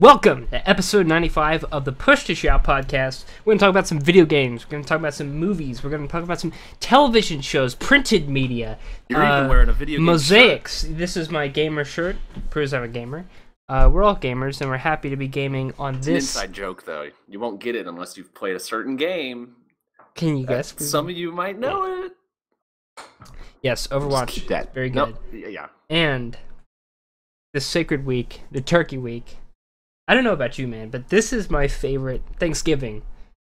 Welcome to episode 95 of the Push to Shout podcast. We're going to talk about some video games. We're going to talk about some movies. We're going to talk about some television shows, printed media. You're uh, even wearing a video game Mosaics. This is my gamer shirt. Proves I'm a gamer. Uh, we're all gamers, and we're happy to be gaming on It's an this. inside joke, though. You won't get it unless you've played a certain game. Can you guess? Uh, Some of you might know it. yes, Overwatch. keep that. Very good. y- yeah. And the sacred week, the turkey week. I don't know about you, man, but this is my favorite Thanksgiving.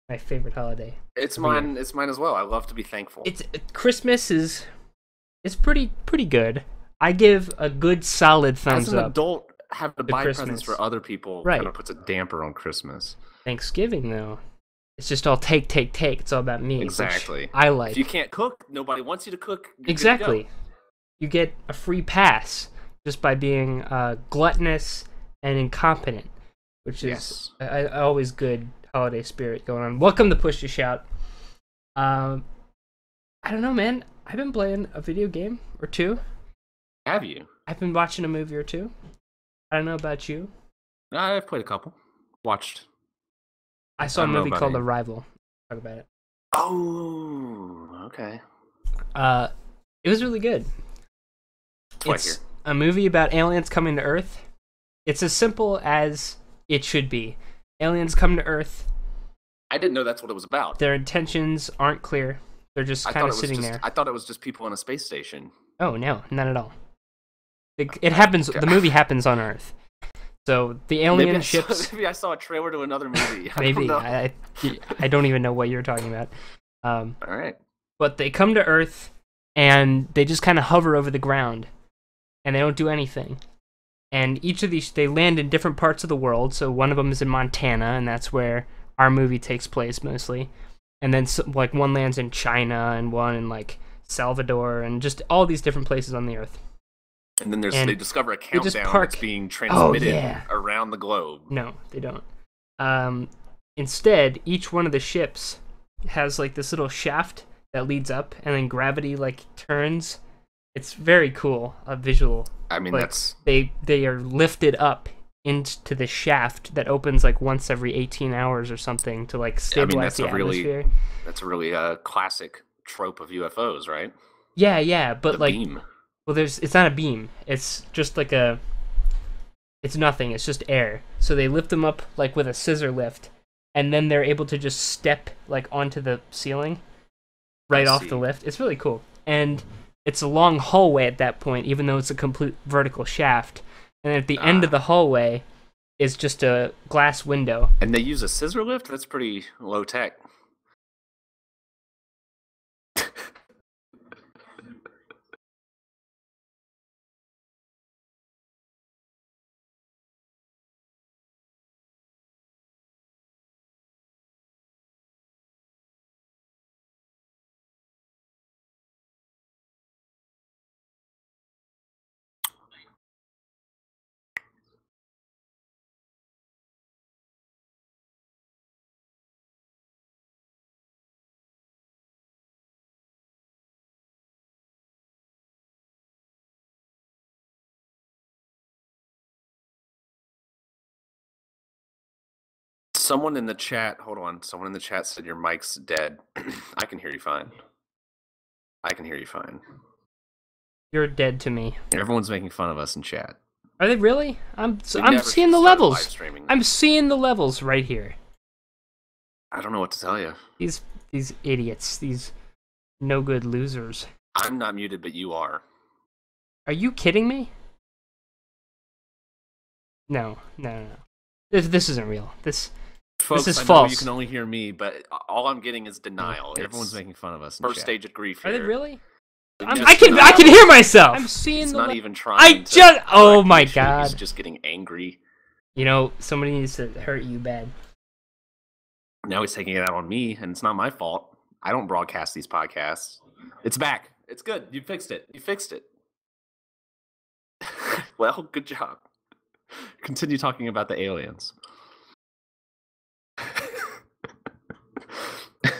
My favorite holiday. It's mine. It's mine as well. I love to be thankful. it's Christmas is it's pretty pretty good. I give a good solid thumbs As an up. adult, having to buy Christmas. presents for other people Right. kind of puts a damper on Christmas. Thanksgiving though, it's just all take take take. It's all about me. Exactly. I If like you can't cook, nobody wants you to cook. You're good to go. exactly. You get a free pass just by being uh, gluttonous and incompetent, which is Yes. I, I always good holiday spirit going on. Welcome to Push to Shout. Um, I don't know, man. I've been playing a video game or two. Have you? I've been watching a movie or two. I don't know about you. I've played a couple. Watched. I saw I a movie called. Arrival. Talk about it. Oh, okay. Uh, it was really good. What it's a movie about aliens coming to Earth. It's as simple as it should be. Aliens come to Earth. I didn't know that's what it was about. Their intentions aren't clear. They're just I kind thought it of was sitting just. there. I thought it was just people on a space station. Oh no, not at all. It, it happens. The movie happens on Earth. So the alien maybe I ships. Saw, maybe I saw a trailer to another movie. I maybe. I, I, I don't even know what you're talking about. Um, All right. but they come to Earth and they just kind of hover over the ground and they don't do anything. And each of these, they land in different parts of the world. So one of them is in Montana, and that's where our movie takes place mostly. And then, so, like, one lands in China, and one in, like, Salvador, and just all these different places on the Earth. And then there's And they discover a countdown that's being Oh, transmitted yeah. around the globe. No, they don't. Um, instead, each one of the ships has like this little shaft that leads up, and then gravity like turns. It's very cool, a visual. I mean, Like, that's They they are lifted up into the shaft that opens like once every 18 hours or something to like stabilize that's the a really- atmosphere. that's a really uh, classic trope of UFOs, right? Yeah, yeah, but the like beam. Well, there's it's not a beam. It's just like a. It's nothing. It's just air. So they lift them up like with a scissor lift, and then they're able to just step like onto the ceiling, right I off see. the lift. It's really cool, and it's a long hallway at that point, even though it's a complete vertical shaft. And at the end of Ah. the hallway is just a glass window. And they use a scissor lift. That's pretty low tech. Someone in the chat, hold on. Someone in the chat said your mic's dead. I can hear you fine. I can hear you fine. You're dead to me. Everyone's making fun of us in chat. Are they really? I'm I'm seeing the levels. I'm seeing the levels right here. I don't know what to tell you. These these idiots, these no good losers. I'm not muted, but you are. Are you kidding me? No, no, no, no. This this isn't real. This Folks, is I know false. you can only hear me, but all I'm getting is denial. It's Everyone's making fun of us. In Oh, chat. First stage of grief. are they really? I'm, just I can I can hear myself. I'm He's seeing the. not le- even trying. I just- oh my the issue, He's just getting angry. You know, somebody needs to hurt you bad. Now he's taking it out on me, and it's not my fault. I don't broadcast these podcasts. It's back. It's good. You fixed it. You fixed it. well, good job. Continue talking about the aliens.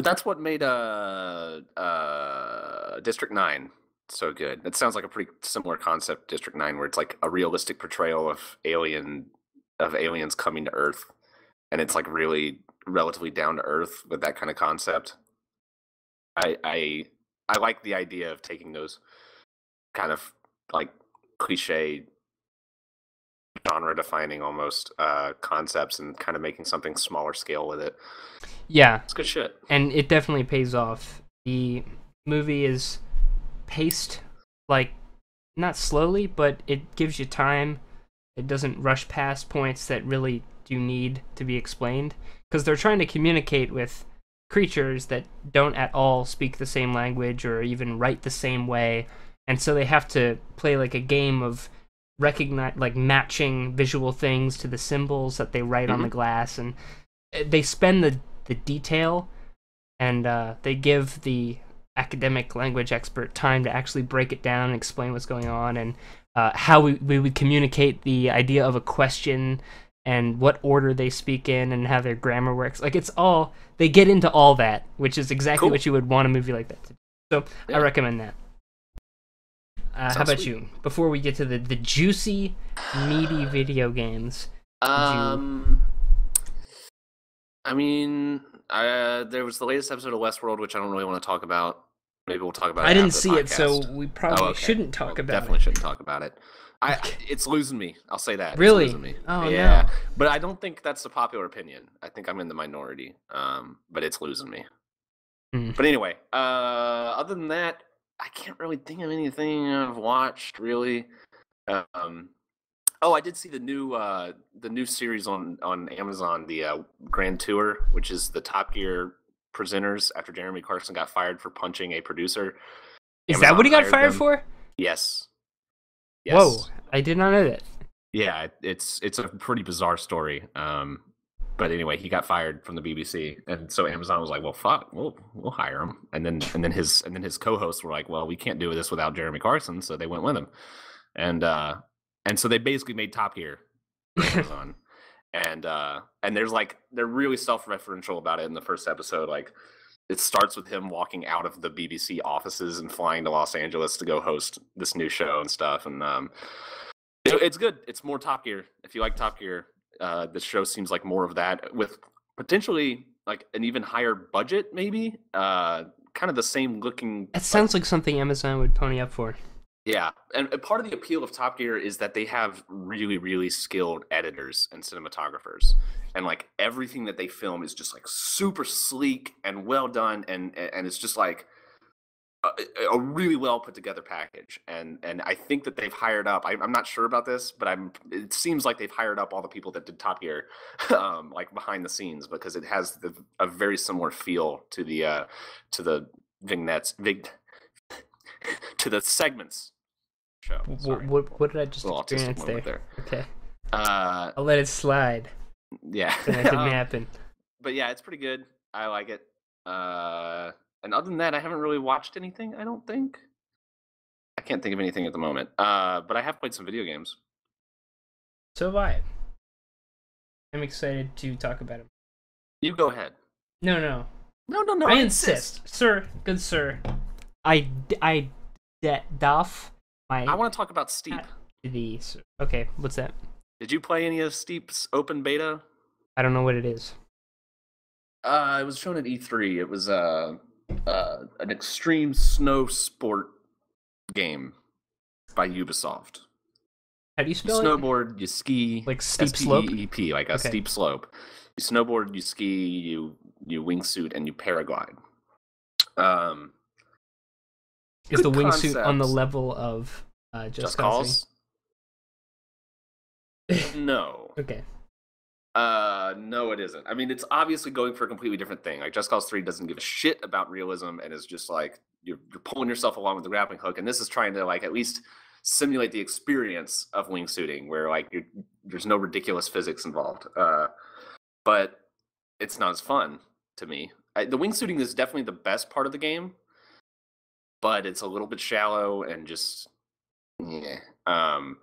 that's what made uh uh District Nine so good. It sounds like a pretty similar concept, District Nine, where it's like a realistic portrayal of alien of aliens coming to Earth, and it's like really relatively down to earth with that kind of concept. I I I like the idea of taking those kind of like cliche genre defining almost uh concepts and kind of making something smaller scale with it. Yeah, It's good shit. and it definitely pays off. The movie is paced like not slowly, but it gives you time. It doesn't rush past points that really do need to be explained because they're trying to communicate with creatures that don't at all speak the same language or even write the same way, and so they have to play like a game of recognize like matching visual things to the symbols that they write on the Mhm. glass and uh, they spend the the detail and uh, they give the academic language expert time to actually break it down and explain what's going on and uh, how we, we would communicate the idea of a question and what order they speak in and how their grammar works. Like it's all they get into all that, which is exactly Cool. what you would want a movie like that to do. So Yeah. I recommend that. Uh, how about sweet. you? Before we get to the, the juicy, meaty video games, Um, I mean, uh, there was the latest episode of Westworld, which I don't really want to talk about. Maybe we'll talk about. It. I didn't see it, so we probably Oh, okay. shouldn't talk Well, about Definitely it. shouldn't talk about it. I, it's losing me. I'll say that. It's Really? losing me. Oh, yeah. no. But I don't think that's the popular opinion. I think I'm in the minority. Um, but it's losing me. Hmm. But anyway, uh, other than that, I can't really think of anything I've watched really. Um, oh, I did see the new uh, the new series on on Amazon, the uh, Grand Tour, which is the Top Gear presenters after Jeremy Clarkson got fired for punching a producer. Is that what he got Amazon fired them. for? Yes. Yes. Whoa, I did not know that. Yeah, it's it's a pretty bizarre story. Um, but anyway, he got fired from the BBC, and so Amazon was like, "Well, fuck, we'll we'll hire him." And then and then his and then his co-hosts were like, "Well, we can't do this without Jeremy Clarkson," so they went with him. And uh, and so they basically made Top Gear Amazon. and uh, and there's like they're really self-referential about it in the first episode. Like it starts with him walking out of the BBC offices and flying to Los Angeles to go host this new show and stuff. And um, it- it's good. It's more Top Gear. If you like Top Gear, uh, the show seems like more of that with potentially like an even higher budget, maybe. Uh, kind of the same looking. That sounds like something Amazon would pony up for. Yeah, and and part of the appeal of Top Gear is that they have really, really skilled editors and cinematographers, and like everything that they film is just like super sleek and well done, and and it's just like a, a really well put together package. And and I think that they've hired up. I, I'm not sure about this, but I'm. It seems like they've hired up all the people that did Top Gear, um, like behind the scenes, because it has the, a very similar feel to the uh, to the vignettes, vig, to the segments show. What, what, what did I just experience there? there. Okay, Uh, I'll let it slide. yeah. That didn't Um, happen. but yeah, it's pretty good. I like it. Uh, and other than that, I haven't really watched anything. I don't think. I can't think of anything at the moment. Uh, but I have played some video games. So have I. I'm excited to talk about it. You go ahead. No, no, No, no, no. I insist, sir. Good sir. I I de- doff my I want to talk about Steep. the. Okay, what's that? Did you play any of Steep's open beta? I don't know what it is. Uh, it was shown at E3. It was uh, uh, an extreme snow sport game by Ubisoft. How do you You spell it? snowboard, you ski, Like steep slope? S-T-E-E-P, like a Okay. steep slope. You snowboard, you ski, you you wingsuit, and you paraglide. Um, Is the wingsuit on the level of uh, Just, Just? Cause? no. Okay. Uh, no, it isn't. I mean, it's obviously going for a completely different thing. Like Just Cause Three doesn't give a shit about realism and is just like you're, you're pulling yourself along with the grappling hook. And this is trying to like at least simulate the experience of wingsuiting, where like there's no ridiculous physics involved. Uh, but it's not as fun to me. I, the wingsuiting is definitely the best part of the game, but it's a little bit shallow and just yeah. Um,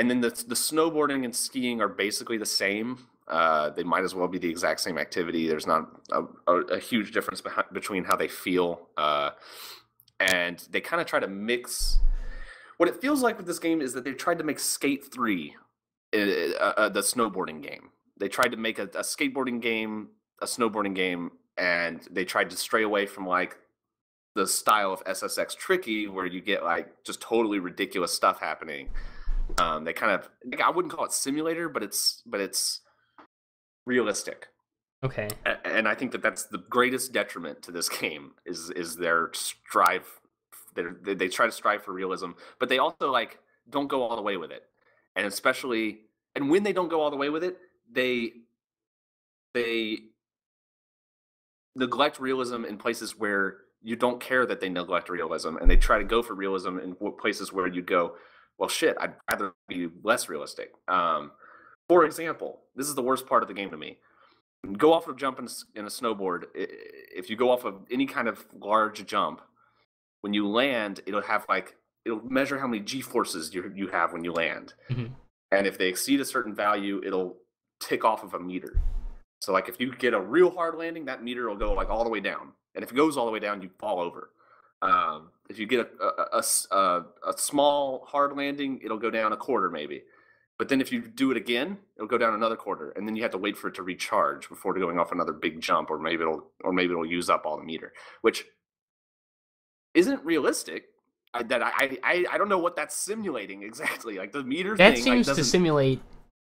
and then the the snowboarding and skiing are basically the same. Uh, they might as well be the exact same activity. There's not a, a, a huge difference between how they feel, uh, and they kind of try to mix. What it feels like with this game is that they tried to make Skate Three, uh, uh, the snowboarding game. They tried to make a, a skateboarding game, a snowboarding game, and they tried to stray away from like the style of SSX Tricky, where you get like just totally ridiculous stuff happening. Um, they kind of, like, I wouldn't call it simulator, but it's, but it's realistic. Okay. A- And I think that that's the greatest detriment to this game is is their strive. They they try to strive for realism, but they also like don't go all the way with it, and especially and when they don't go all the way with it, they they neglect realism in places where you don't care that they neglect realism, and they try to go for realism in places where you go, well, shit, I'd rather be less realistic. Um, for example, this is the worst part of the game to me. Go off a jump in, a s- in a snowboard. If you go off of any kind of large jump, when you land, it'll have like it'll measure how many g forces you you have when you land, Mhm. and if they exceed a certain value, it'll tick off of a meter. So like if you get a real hard landing, that meter will go like all the way down, and if it goes all the way down, you fall over. Um, if you get a a small hard landing, it'll go down a quarter maybe. But then if you do it again, it'll go down another quarter, and then you have to wait for it to recharge before going off another big jump, or maybe it'll or maybe it'll use up all the meter, which isn't realistic. I, that I, I I don't know what that's simulating exactly. Like the meter That thing, seems like, to simulate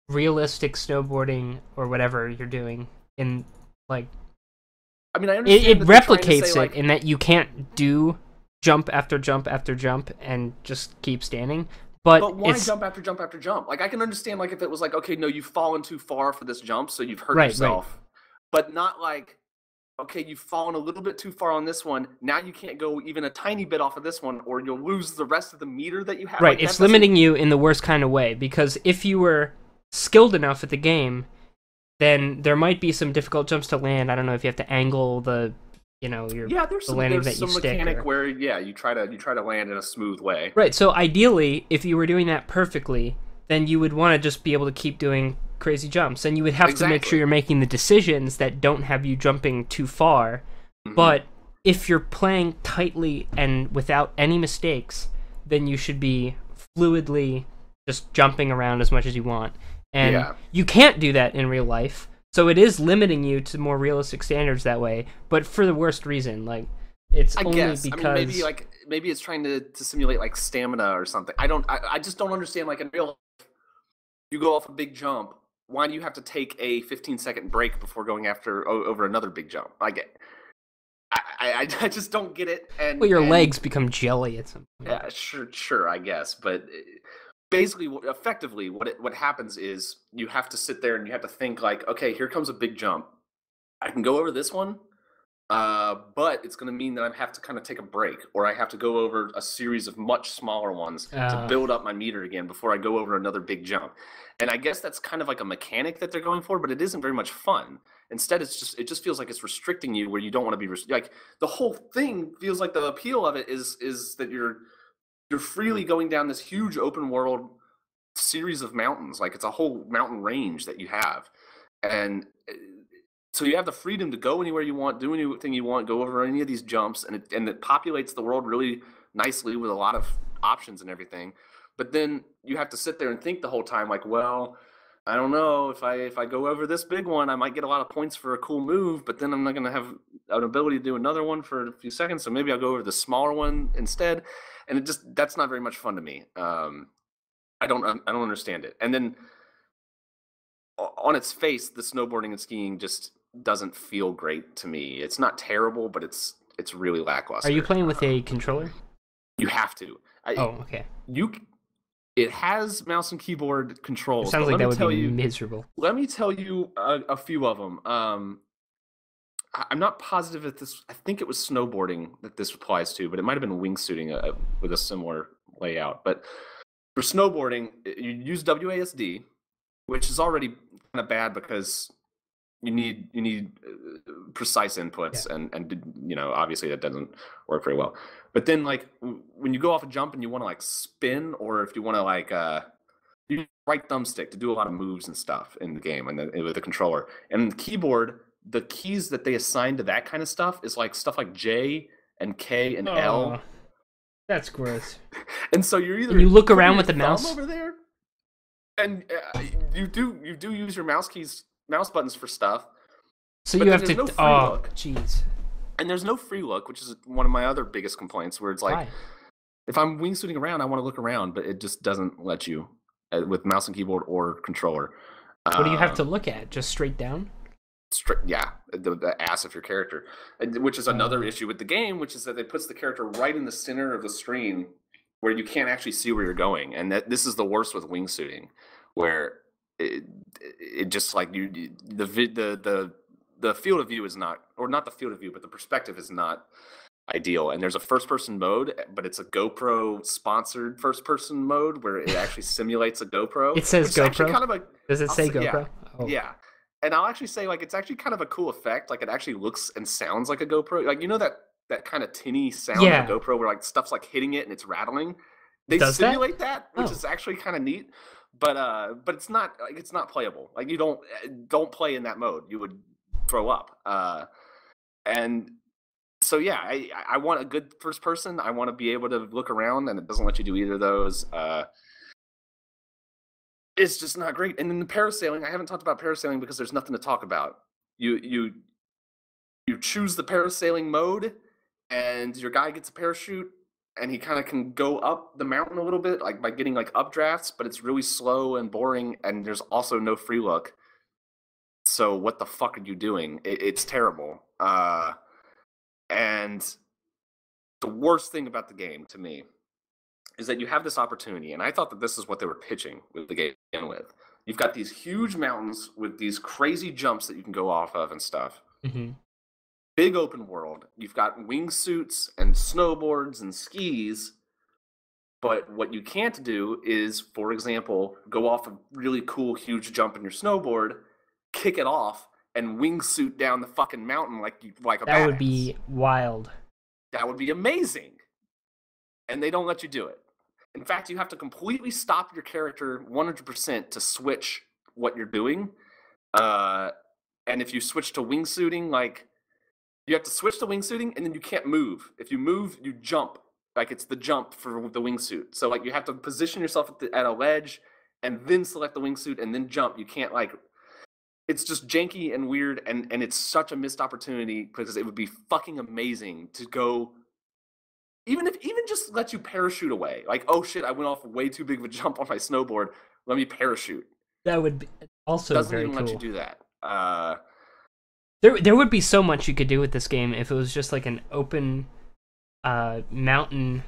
realistic snowboarding or whatever you're doing in like I mean, I it, understand it that they're trying to replicates say, it like, in that you can't do jump after jump after jump and just keep standing but, But why jump after jump after jump? Like I can understand like if it was like, okay, no, you've fallen too far for this jump, so you've hurt Right, right. yourself. But not like, okay, you've fallen a little bit too far on this one. Now you can't go even a tiny bit off of this one, or you'll lose the rest of the meter that you have. right Like, it's limiting you in the worst kind of way because if you were skilled enough at the game then there might be some difficult jumps to land i don't know if you have to angle the you know your Yeah, there's the some, landing there's that you some stick mechanic or- where yeah, you try to you try to land in a smooth way. Right. So ideally, if you were doing that perfectly, then you would want to just be able to keep doing crazy jumps, and you would have to make sure you're making the decisions that don't have you jumping too far. Mhm. But if you're playing tightly and without any mistakes, then you should be fluidly just jumping around as much as you want. And Yeah. you can't do that in real life. So it is limiting you to more realistic standards that way, but for the worst reason. Like it's I only guess. because I mean, maybe like maybe it's trying to, to simulate like stamina or something. I don't. I, I just don't understand. Like in real life, you go off a big jump. Why do you have to take a 15 second break before going after over another big jump? I get. I, I, I just don't get it. And well, your and- legs become jelly at some point. Yeah, sure, sure, I guess, but uh, basically, effectively, what it, what happens is you have to sit there and you have to think like, okay, here comes a big jump. I can go over this one, uh, but it's going to mean that I have to kind of take a break, or I have to go over a series of much smaller ones Ah. to build up my meter again before I go over another big jump. And I guess that's kind of like a mechanic that they're going for, but it isn't very much fun. Instead, it's just it just feels like it's restricting you where you don't want to be res- like the whole thing feels like the appeal of it is is that you're you're freely going down this huge open world series of mountains like it's a whole mountain range that you have and uh, so you have the freedom to go anywhere you want do anything you want go over any of these jumps and it, and it populates the world really nicely with a lot of options and everything but then you have to sit there and think the whole time like well I don't know if I if I go over this big one, I might get a lot of points for a cool move, but then I'm not going to have an ability to do another one for a few seconds. So maybe I'll go over the smaller one instead, and it just that's not very much fun to me. Um, I don't I don't understand it. And then on its face, the snowboarding and skiing just doesn't feel great to me. It's not terrible, but it's it's really lackluster. Are you playing with a controller? You have to. I, Oh, okay. you. It has mouse and keyboard It controls. sounds like that would tell be you, miserable. let me tell you a, a few of them. Um, I'm not positive if this. I think it was snowboarding that this applies to, but it might have been wingsuiting uh, with a similar layout. But for snowboarding, you use WASD, which is already kind of bad because you need you need uh, precise inputs, and and you know obviously that doesn't work very well. But then like when you go off a jump and you want to like spin, or if you want to like uh you use right thumbstick to do a lot of moves and stuff in the game and the, with the controller. And the keyboard, the keys that they assign to that kind of stuff is like stuff like J and K and L. Oh, That's gross. And so you're either And you look around with the mouse? over there, and uh, you do you do use your mouse keys, mouse buttons for stuff. So you have to. no oh, look. jeez. And there's no free look, which is one of my other biggest complaints. Where it's like, Why? if I'm wingsuiting around, I want to look around, but it just doesn't let you uh, with mouse and keyboard or controller. What do you have to Um, look at? Just straight down? Stri- yeah, the, the ass of your character, which is another issue with the game, which is that it puts the character right in the center of the screen where you can't actually see where you're going, and that this is the worst with wingsuiting, where it, it just like you the the the the field of view is not or not the field of view, but the perspective is not ideal. And there's a first person mode, but it's a GoPro sponsored first person mode where it actually simulates a GoPro. It says which is actually GoPro? Kind of a Does it I'll say say- yeah. GoPro? Oh. yeah. And I'll actually say like it's actually kind of a cool effect. Like it actually looks and sounds like a GoPro. Like you know that that kind of tinny sound Yeah. of a GoPro where like stuff's like hitting it and it's rattling. They Does simulate that, which Oh. is actually kind of neat. But uh but it's not like it's not playable. Like you don't eh, don't play in that mode. You would throw up. Uh and so yeah, I I want a good first person. I want to be able to look around and it doesn't let you do either of those. Uh it's just not great. And then the parasailing, I haven't talked about parasailing because there's nothing to talk about. You you you choose the parasailing mode, and your guy gets a parachute, and he kind of can go up the mountain a little bit, like by getting like updrafts, but it's really slow and boring, and there's also no free look. So what the fuck are you doing? It, it's terrible. Uh, and the worst thing about the game to me is that you have this opportunity, and I thought that this is what they were pitching with the game with. You've got these huge mountains with these crazy jumps that you can go off of and stuff. hmm Big open world. You've got wingsuits and snowboards and skis. But what you can't do is, for example, go off a really cool, huge jump in your snowboard, kick it off, and wingsuit down the fucking mountain like you like a That would be wild. That would be amazing. And they don't let you do it. In fact, you have to completely stop your character 100% to switch what you're doing. Uh, and if you switch to wingsuiting, like you have to switch to wingsuiting and then you can't move. If you move, you jump. Like it's the jump for the wingsuit. So like you have to position yourself at, the, at a ledge and then select the wingsuit and then jump. You can't like it's just janky and weird and and it's such a missed opportunity because it would be fucking amazing to go even if even just let you parachute away like oh shit i went off way too big of a jump on my snowboard let me parachute That would be also doesn't even cool. let you do that uh There, there would be so much you could do with this game if it was just like an open uh, mountain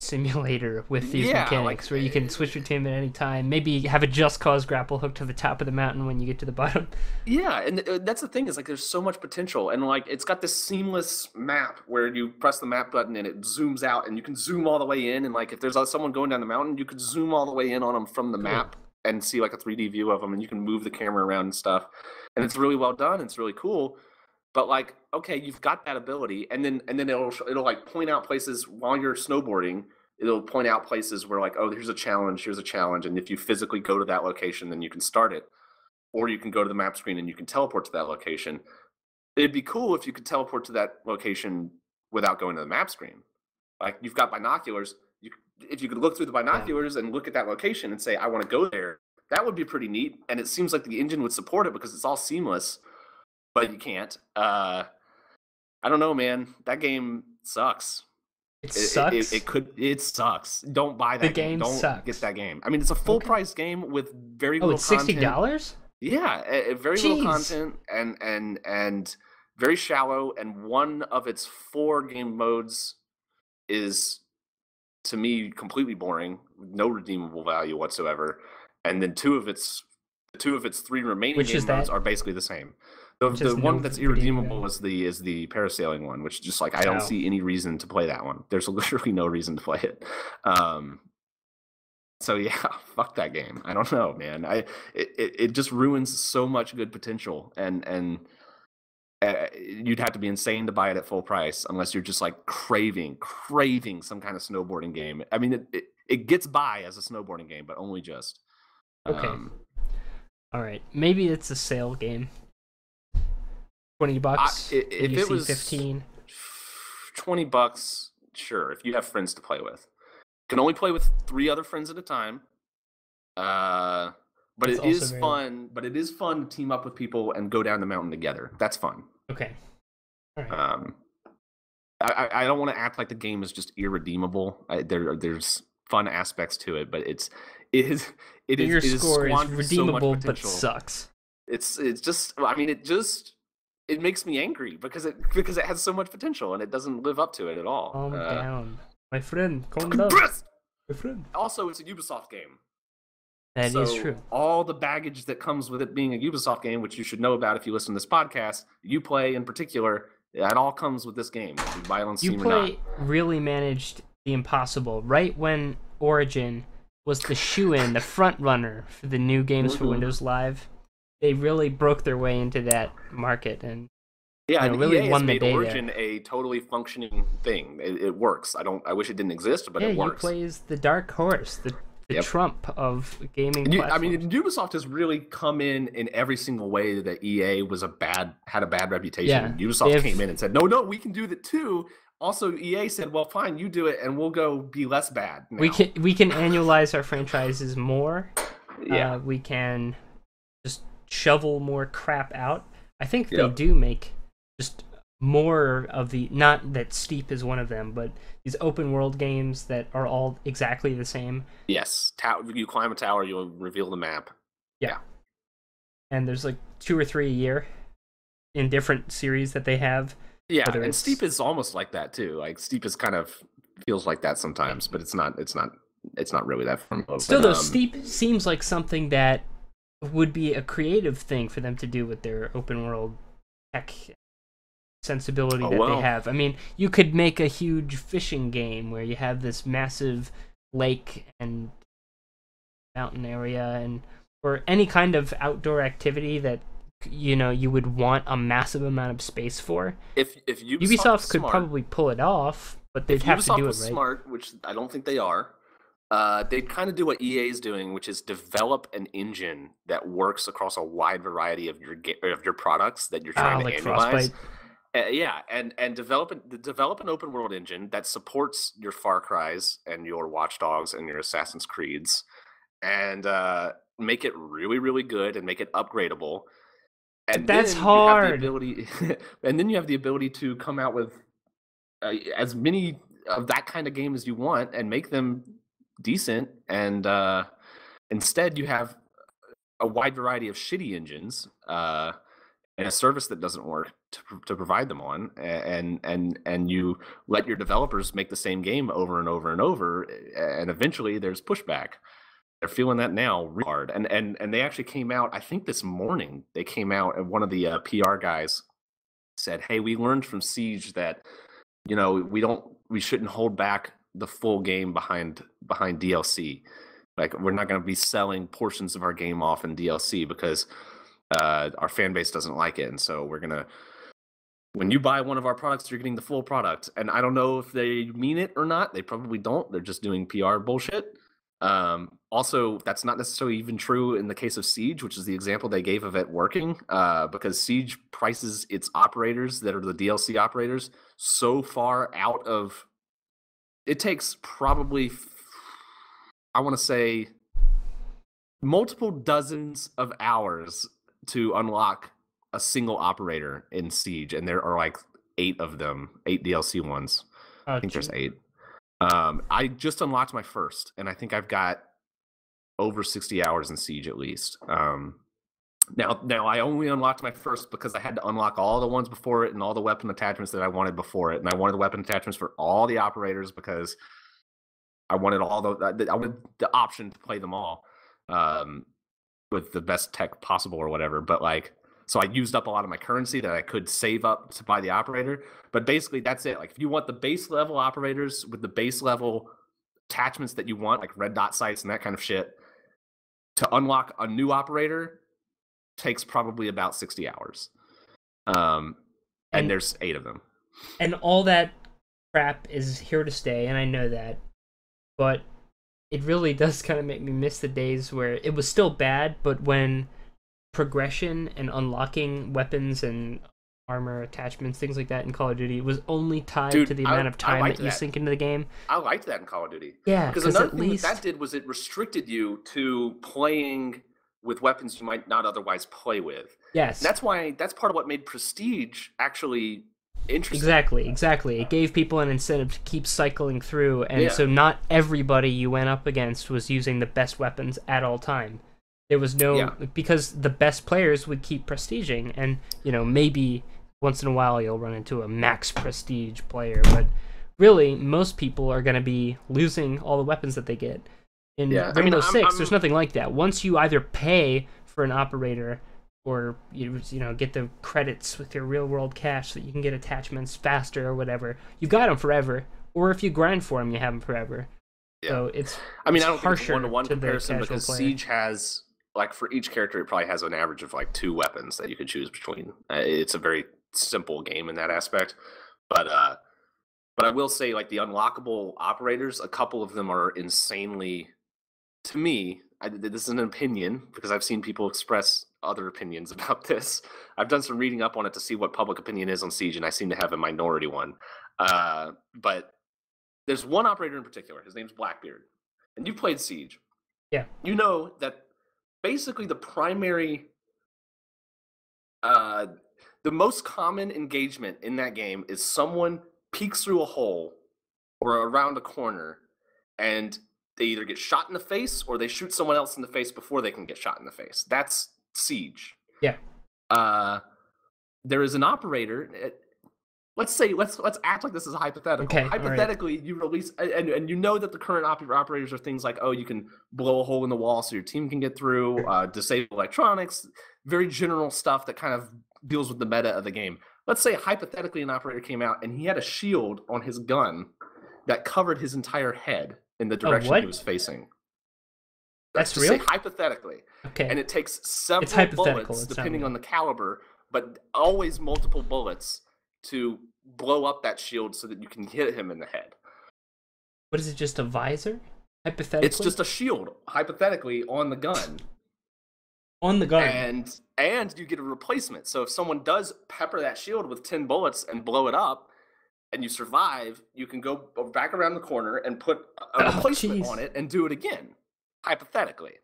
simulator with these Yeah, like, mechanics where you can switch your team at any time. Maybe have a just cause grapple hook to the top of the mountain when you get to the bottom. yeah and uh, that's the thing is like there's so much potential and like it's got this seamless map where you press the map button and it zooms out and you can zoom all the way in and like if there's uh, someone going down the mountain you could zoom all the way in on them from the Cool. map and see like a 3d view of them and you can move the camera around and stuff and it's really well done it's really cool but like okay you've got that ability and then and then it'll it'll like point out places while you're snowboarding it'll point out places where like oh here's a challenge here's a challenge and if you physically go to that location then you can start it. Or you can go to the map screen and you can teleport to that location. It'd be cool if you could teleport to that location without going to the map screen. Like you've got binoculars you if you could look through the binoculars and look at that location and say i want to go there that would be pretty neat and it seems like the engine would support it because it's all seamless but you can't uh i don't know man that game sucks It, it, sucks. It, it, could. It sucks. Don't buy that The game. game Don't sucks. get that game. I mean, it's a full Okay. price game with very oh, little it's sixty dollars. Yeah, very Jeez. little content and and and very shallow. And one of its four game modes is, to me, completely boring. No redeemable value whatsoever. And then two of its two of its three remaining Which game modes that? are basically the same. The, the one that's irredeemable is the is the parasailing one, which just like I don't Oh. see any reason to play that one. There's literally no reason to play it. Um, so yeah, fuck that game. I don't know, man. I it, it, it just ruins so much good potential, and and uh, you'd have to be insane to buy it at full price unless you're just like craving craving some kind of snowboarding game. I mean, it, it, it gets by as a snowboarding game, but only just. Okay. Um, All right, maybe it's a sale game. Twenty bucks. I- if it was- fifteen. 20 bucks, sure, if you have friends to play with. Can only play with three other friends at a time. Uh, but That's it is very- fun. But it is fun to team up with people and go down the mountain together. That's fun. Okay. Right. Um, I, I- don't want to act like the game is just irredeemable. I, there, there's fun aspects to it, but it's it is it is Your it is score is squandered so redeemable but sucks. It's it's just I mean it just it makes me angry because it because it has so much potential and it doesn't live up to it at all. Calm Uh, down, my friend. Calm down, my friend. Also, it's a Ubisoft game. That is so true. All the baggage that comes with it being a Ubisoft game, which you should know about if you listen to this podcast, Uplay in particular, that all comes with this game, whether you buy it on You Steam or not. play really managed the impossible right when Origin was the shoe in, the front runner for the new games for. Windows Live. They really broke their way into that market, and Yeah, you know, really EA has won the made day there. Origin a totally functioning thing. It, it works. I don't. I wish it didn't exist, but yeah, it works. play as the dark horse, the, the Yep. trump of gaming. You- I mean. Ubisoft has really come in in every single way that EA was a bad had a bad reputation. Yeah, Ubisoft have- came in and said, "No, no, we can do that too." Also, EA said, "Well, fine, you do it, and we'll go be less bad." we can we can annualize our franchises more. yeah, Uh, we can shovel more crap out. I think they do make just more of the not that Steep is one of them, but these open world games that are all exactly the same. yes. You climb a tower, you'll reveal the map. Yeah. And there's like two or three a year in different series that they have. Yeah, and it's- Steep is almost like that too. Like Steep is kind of feels like that sometimes, but it's not. It's not. It's not really that from. Still, but, though, um, Steep seems like something that would be a creative thing for them to do with their open world tech sensibility Oh, that they have. I mean, you could make a huge fishing game where you have this massive lake and mountain area and or any kind of outdoor activity that you know you would want a massive amount of space for. If if Ubisoft, Ubisoft, could smart, probably pull it off, but they'd have Ubisoft to do it right. smart, which I don't think they are, uh, they'd kind of do what EA is doing, which is develop an engine that works across a wide variety of your of your products that you're trying like to. Frostbite. Uh, yeah, and and develop an, develop an open world engine that supports your Far Cries and your Watch Dogs and your Assassin's Creeds, and uh, make it really really good and make it upgradable. And that's then you have the hard. ability, and then you have the ability to come out with uh, as many of that kind of game as you want and make them decent. And uh, instead, you have a wide variety of shitty engines. Uh, and a service that doesn't work to, to provide them on and and and you let your developers make the same game over and over and over and eventually there's pushback they're feeling that now hard and and and they actually came out i think this morning they came out and one of the uh, pr guys said hey we learned from siege that you know we don't we shouldn't hold back the full game behind behind dlc like we're not going to be selling portions of our game off in dlc because uh, our fan base doesn't like it, and so we're gonna. When you buy one of our products, you're getting the full product, and I don't know if they mean it or not. They probably don't. They're just doing PR bullshit. Um, also, that's not necessarily even true in the case of Siege, which is the example they gave of it working, uh, because Siege prices its operators that are the DLC operators so far out of. It takes probably, I want to say, multiple dozens of hours to unlock a single operator in Siege, and there are like eight of them, eight DLC ones. Oh, I think there's eight. Um, I just unlocked my first, and I think I've got over 60 hours in Siege at least. Um, now, now I only unlocked my first because I had to unlock all the ones before it and all the weapon attachments that I wanted before it, and I wanted the weapon attachments for all the operators because I wanted all the I wanted the option to play them all um, with the best tech possible or whatever. But like, so I used up a lot of my currency that I could save up to buy the operator. But basically, that's it. Like, if you want the base level operators with the base level attachments that you want, like red dot sights and that kind of shit, to unlock a new operator takes probably about 60 hours. Um, and, And- there's eight of them. and all that crap is here to stay, and I know that. But it really does kind of make me miss the days where it was still bad, but when progression and unlocking weapons and armor attachments, things like that in Call of Duty was only tied Dude, to the I- amount of time that you that. sink into the game. I liked that in Call of Duty. Yeah, Because another at thing least that that did was it restricted you to playing with weapons you might not otherwise play with. yes, And that's why that's part of what made Prestige actually interesting. Exactly, exactly. It gave people an incentive to keep cycling through, and Yeah. so not everybody you went up against was using the best weapons at all time. There was no Yeah. because the best players would keep prestiging, and you know maybe once in a while you'll run into a max prestige player, but really most people are going to be losing all the weapons that they get. In Yeah, I mean, Rainbow I'm- Six, there's I'm- nothing like that. Once you either pay for an operator or you you know get the credits with your real world cash so that you can get attachments faster or whatever. You've got them forever, or if you grind for them, you have them forever. Yeah. So it's I mean, it's I don't think it's one to one comparison because player. Siege has like for each character, it probably has an average of like two weapons that you could choose between. Uh, It's a very simple game in that aspect, but uh, but I will say like the unlockable operators, a couple of them are insanely, to me. I, this is an opinion because I've seen people express other opinions about this. I've done some reading up on it to see what public opinion is on Siege, and I seem to have a minority one. Uh, but there's one operator in particular. His name's Blackbeard, and you've played Siege. Yeah. You know that basically the primary, uh, the most common engagement in that game is someone peeks through a hole or around a corner, and they either get shot in the face or they shoot someone else in the face before they can get shot in the face. That's Siege. Yeah. Uh, there is an operator. eh, Let's say let's let's act like this is a hypothetical. Okay, all right. Hypothetically, you release and and- and you know that the current op- operators are things like oh you can blow a hole in the wall so your team can get through, uh, disable electronics, very general stuff that kind of deals with the meta of the game. Let's say hypothetically an operator came out and he had a shield on his gun that covered his entire head in the direction he was facing. That's say real? hypothetically okay. and it takes several bullets depending on the caliber, but always multiple bullets to blow up that shield so that you can hit him in the head. what is it? Just a visor? Hypothetically, It's just a shield, hypothetically, on the gun, on the gun. and and you get a replacement. So if someone does pepper that shield with ten bullets and blow it up, and you survive, you can go back around the corner and put a Oh, replacement on it and do it again, hypothetically.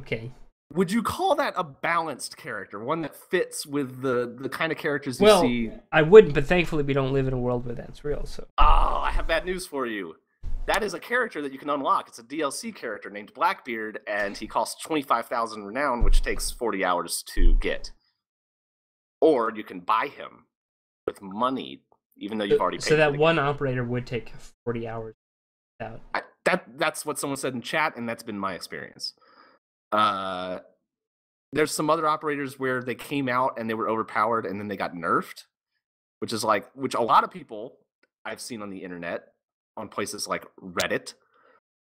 okay. Would you call that a balanced character, one that fits with the the kind of characters you Well, see? I wouldn't, but thankfully we don't live in a world where that's real. So Oh, I have bad news for you. That is a character that you can unlock. It's a DLC character named Blackbeard, and he costs twenty five thousand renown, which takes forty hours to get. Or you can buy him with money, even though you've already paid. so that one operator would take forty hours. Out. I, that that's what someone said in chat, and that's been my experience. Uh, there's some other operators where they came out and they were overpowered, and then they got nerfed, which is like which a lot of people I've seen on the internet on places like Reddit.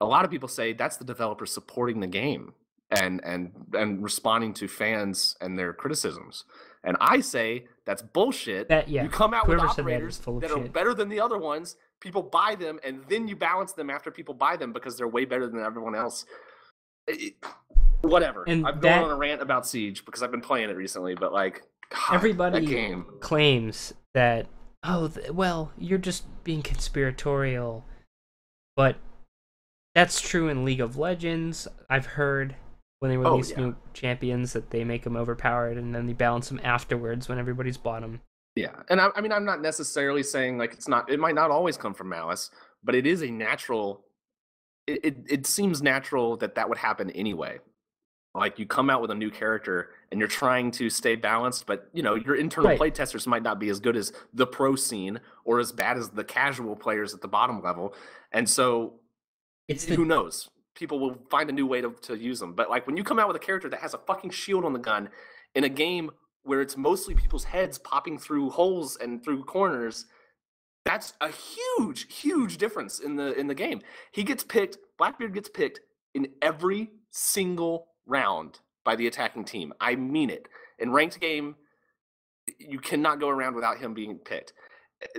A lot of people say that's the developer supporting the game and and and responding to fans and their criticisms. And I say that's bullshit. That yeah. You come out with Whoever that is operators of that are shit. better than the other ones. People buy them, and then you balance them after people buy them because they're way better than everyone else. It- whatever. And I've that- gone on a rant about Siege because I've been playing it recently, but like God, Everybody that claims that oh th- well you're just being conspiratorial, but that's true in League of Legends. I've heard when they Oh, release yeah. new champions that they make them overpowered and then they balance them afterwards when everybody's bought them. Yeah, and I, I mean, I'm not necessarily saying like it's not. It might not always come from malice, but it is a natural. It it, it seems natural that that would happen anyway. Like you come out with a new character and you're trying to stay balanced, but you know your internal Right. playtesters might not be as good as the pro scene or as bad as the casual players at the bottom level, and so It's the who knows? People will find a new way to, to use them. But like when you come out with a character that has a fucking shield on the gun in a game where it's mostly people's heads popping through holes and through corners, that's a huge, huge difference in the in the game. He gets picked, Blackbeard gets picked in every single round by the attacking team. I mean it. In ranked game, you cannot go around without him being picked.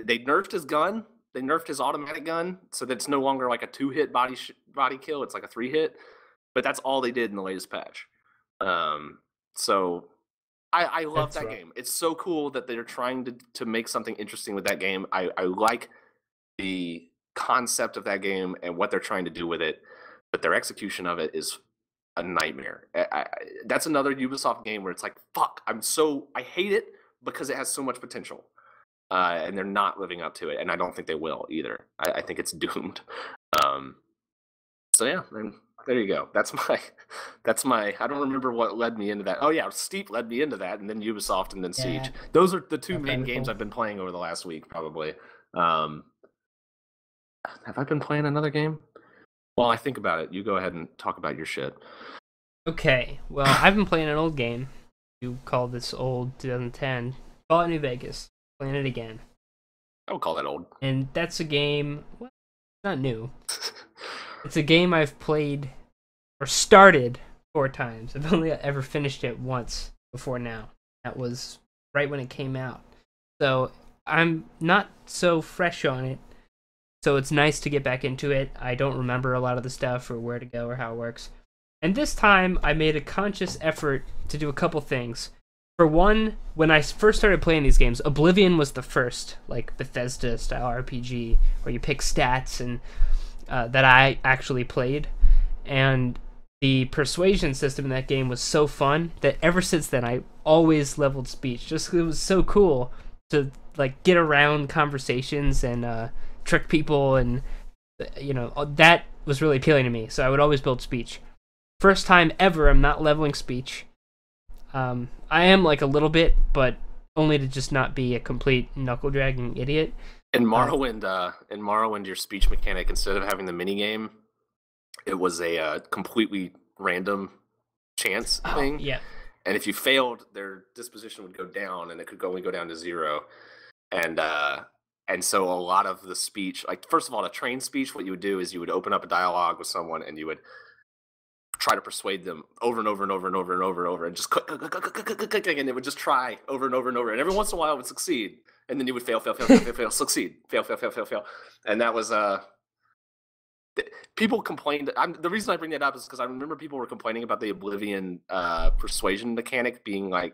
They nerfed his gun. They nerfed his automatic gun so that it's no longer like a two hit body sh- body kill. It's like a three hit. But that's all they did in the latest patch. Um, so I, I love That's that right. game. It's so cool that they're trying to to make something interesting with that game. I, I like the concept of that game and what they're trying to do with it, but their execution of it is a nightmare. I, I, that's another Ubisoft game where it's like, fuck, I'm so I hate it because it has so much potential, uh, and they're not living up to it, and I don't think they will either. I, I think it's doomed. Um, so yeah, there you go. That's my, that's my. I don't remember what led me into that. Oh yeah, Steep led me into that, and then Ubisoft, and then Siege. Those are the two That's main games cool. I've been playing over the last week, probably. Um, have I been playing another game? While I think about it, you go ahead and talk about your shit. Okay, well, I've been playing an old game. You call this old 2010. Fallout New Vegas. Playing it again. I would call that old. And that's a game. Well, it's not new. It's a game I've played or started four times. I've only ever finished it once before now. That was right when it came out. So I'm not so fresh on it. So it's nice to get back into it. I don't remember a lot of the stuff or where to go or how it works. And this time I made a conscious effort to do a couple things. For one, when I first started playing these games, Oblivion was the first, like Bethesda style RPG, where you pick stats and uh, that I actually played. And the persuasion system in that game was so fun that ever since then I always leveled speech. Just it was so cool to like get around conversations and uh, trick people, and uh, you know uh, that was really appealing to me. So I would always build speech. First time ever, I'm not leveling speech. Um, I am like a little bit, but only to just not be a complete knuckle dragging idiot. In Morrowind, uh, in Morrowind, your speech mechanic instead of having the mini game, it was a uh, completely random chance thing. Oh, Yeah, And if you failed, their disposition would go down, and it could only go down to zero. And uh, and so a lot of the speech, like first of all, a train speech, what you would do is you would open up a dialogue with someone, and you would try to persuade them over and over and over and over and over and over and just click, and they would just try over and over and over. And every once in a while it would succeed. And then you would fail, fail, fail, fail, fail, fail, succeed, fail, fail, fail, fail, fail. And that was uh people complained I'm, the reason i bring that up is because i remember people were complaining about the oblivion uh, persuasion mechanic being like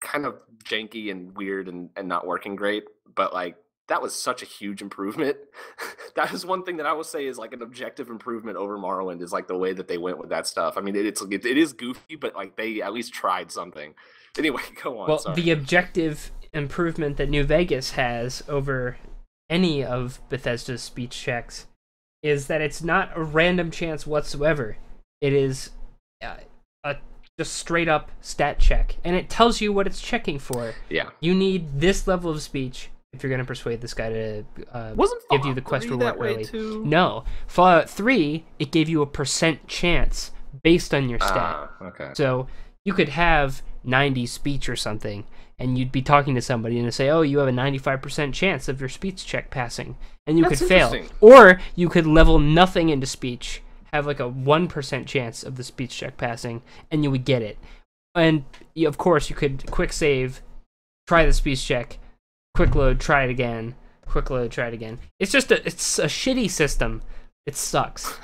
kind of janky and weird and, and not working great but like that was such a huge improvement. that is one thing that I will say is like an objective improvement over Morrowind is like the way that they went with that stuff. I mean, it, it's it, it is goofy, but like they at least tried something. Anyway, go on. Well, sorry. the objective improvement that New Vegas has over any of Bethesda's speech checks is that it's not a random chance whatsoever. It is uh, a just straight up stat check, and it tells you what it's checking for. yeah, You need this level of speech if you're going to persuade this guy to uh, wasn't give you the quest reward that way early. too? No, Fallout 3, it gave you a percent chance based on your stat. Ah, okay. So you could have 90 speech or something, and you'd be talking to somebody and they say, "Oh, you have a 95% chance of your speech check passing," and you That's could fail. Or you could level nothing into speech, have like a 1% chance of the speech check passing, and you would get it. And of course, you could quick save, try the speech check, quick load, try it again, quick load, try it again. It's just a it's a shitty system. It sucks.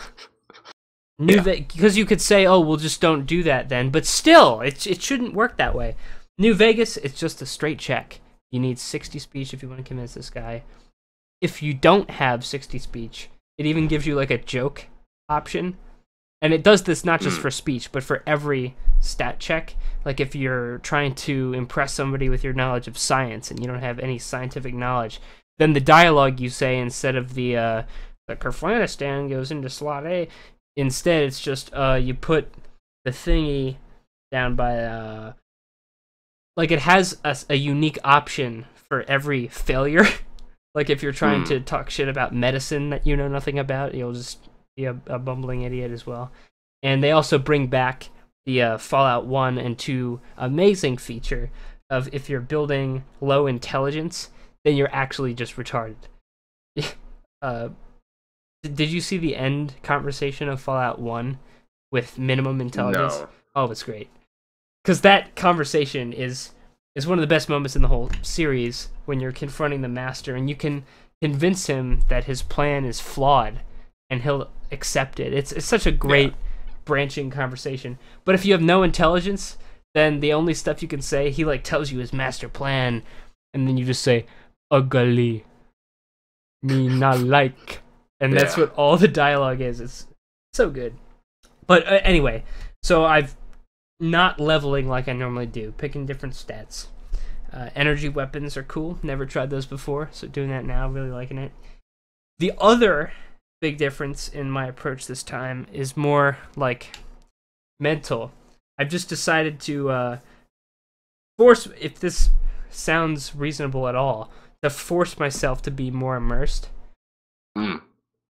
New Yeah. Because you could say, "Oh, we'll just don't do that then," but still, it it shouldn't work that way. New Vegas, it's just a straight check. You need 60 speech if you want to convince this guy. If you don't have 60 speech, it even gives you like a joke option. And it does this not just Mm. for speech, but for every stat check. Like if you're trying to impress somebody with your knowledge of science and you don't have any scientific knowledge, then the dialogue you say instead of the uh the Kerflanistan goes into slot A, instead it's just uh you put the thingy down by uh like it has a unique option for every failure. like if you're trying Hmm. to talk shit about medicine that you know nothing about, you'll just be a, a bumbling idiot as well. And they also bring back the uh, Fallout 1 and 2 amazing feature of if you're building low intelligence, then you're actually just retarded. uh, did you see the end conversation of Fallout 1 with minimum intelligence? No. Oh, it's great. Because that conversation is is one of the best moments in the whole series when you're confronting the master and you can convince him that his plan is flawed and he'll accept it. It's it's such a great branching conversation. But if you have no intelligence, then the only stuff you can say, he like tells you his master plan, and then you just say, ugly, me not like. And that's Yeah. what all the dialogue is. It's so good. But uh, anyway, so I've not leveling like I normally do, picking different stats. Uh, energy weapons are cool. Never tried those before, so doing that now, really liking it. The other big difference in my approach this time is more like mental. I've just decided to uh, force, if this sounds reasonable at all, to force myself to be more immersed. Mm.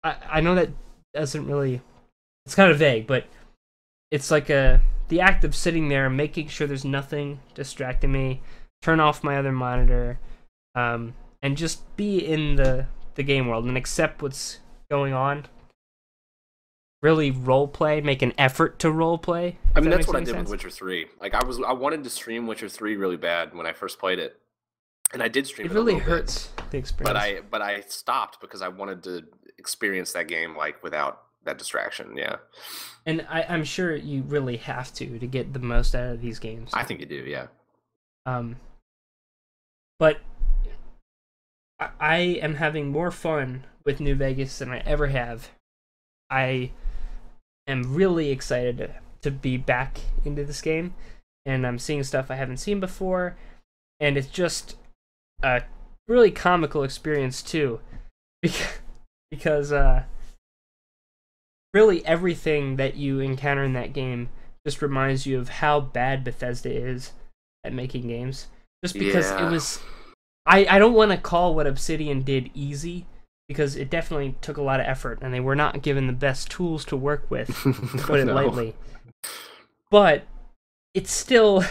I, I know that doesn't really, it's kind of vague, but it's like a the act of sitting there and making sure there's nothing distracting me, turn off my other monitor, um, and just be in the the game world and accept what's going on. Really role play, make an effort to role play. I mean, that that's what I did sense. with Witcher Three. Like, I was I wanted to stream Witcher Three really bad when I first played it, and I did stream It it. really little bit, hurts the experience. but I but I stopped because I wanted to experience that game like without that distraction. Yeah, and I, I'm sure you really have to to get the most out of these games. I think you do. Yeah. Um, but I, I am having more fun with New Vegas than I ever have. I am really excited to, to be back into this game, and I'm seeing stuff I haven't seen before, and it's just a really comical experience too, because because uh, really everything that you encounter in that game just reminds you of how bad Bethesda is at making games. Just because Yeah. it was, I I don't want to call what Obsidian did easy because it definitely took a lot of effort and they were not given the best tools to work with, to put it No. lightly. But it's still,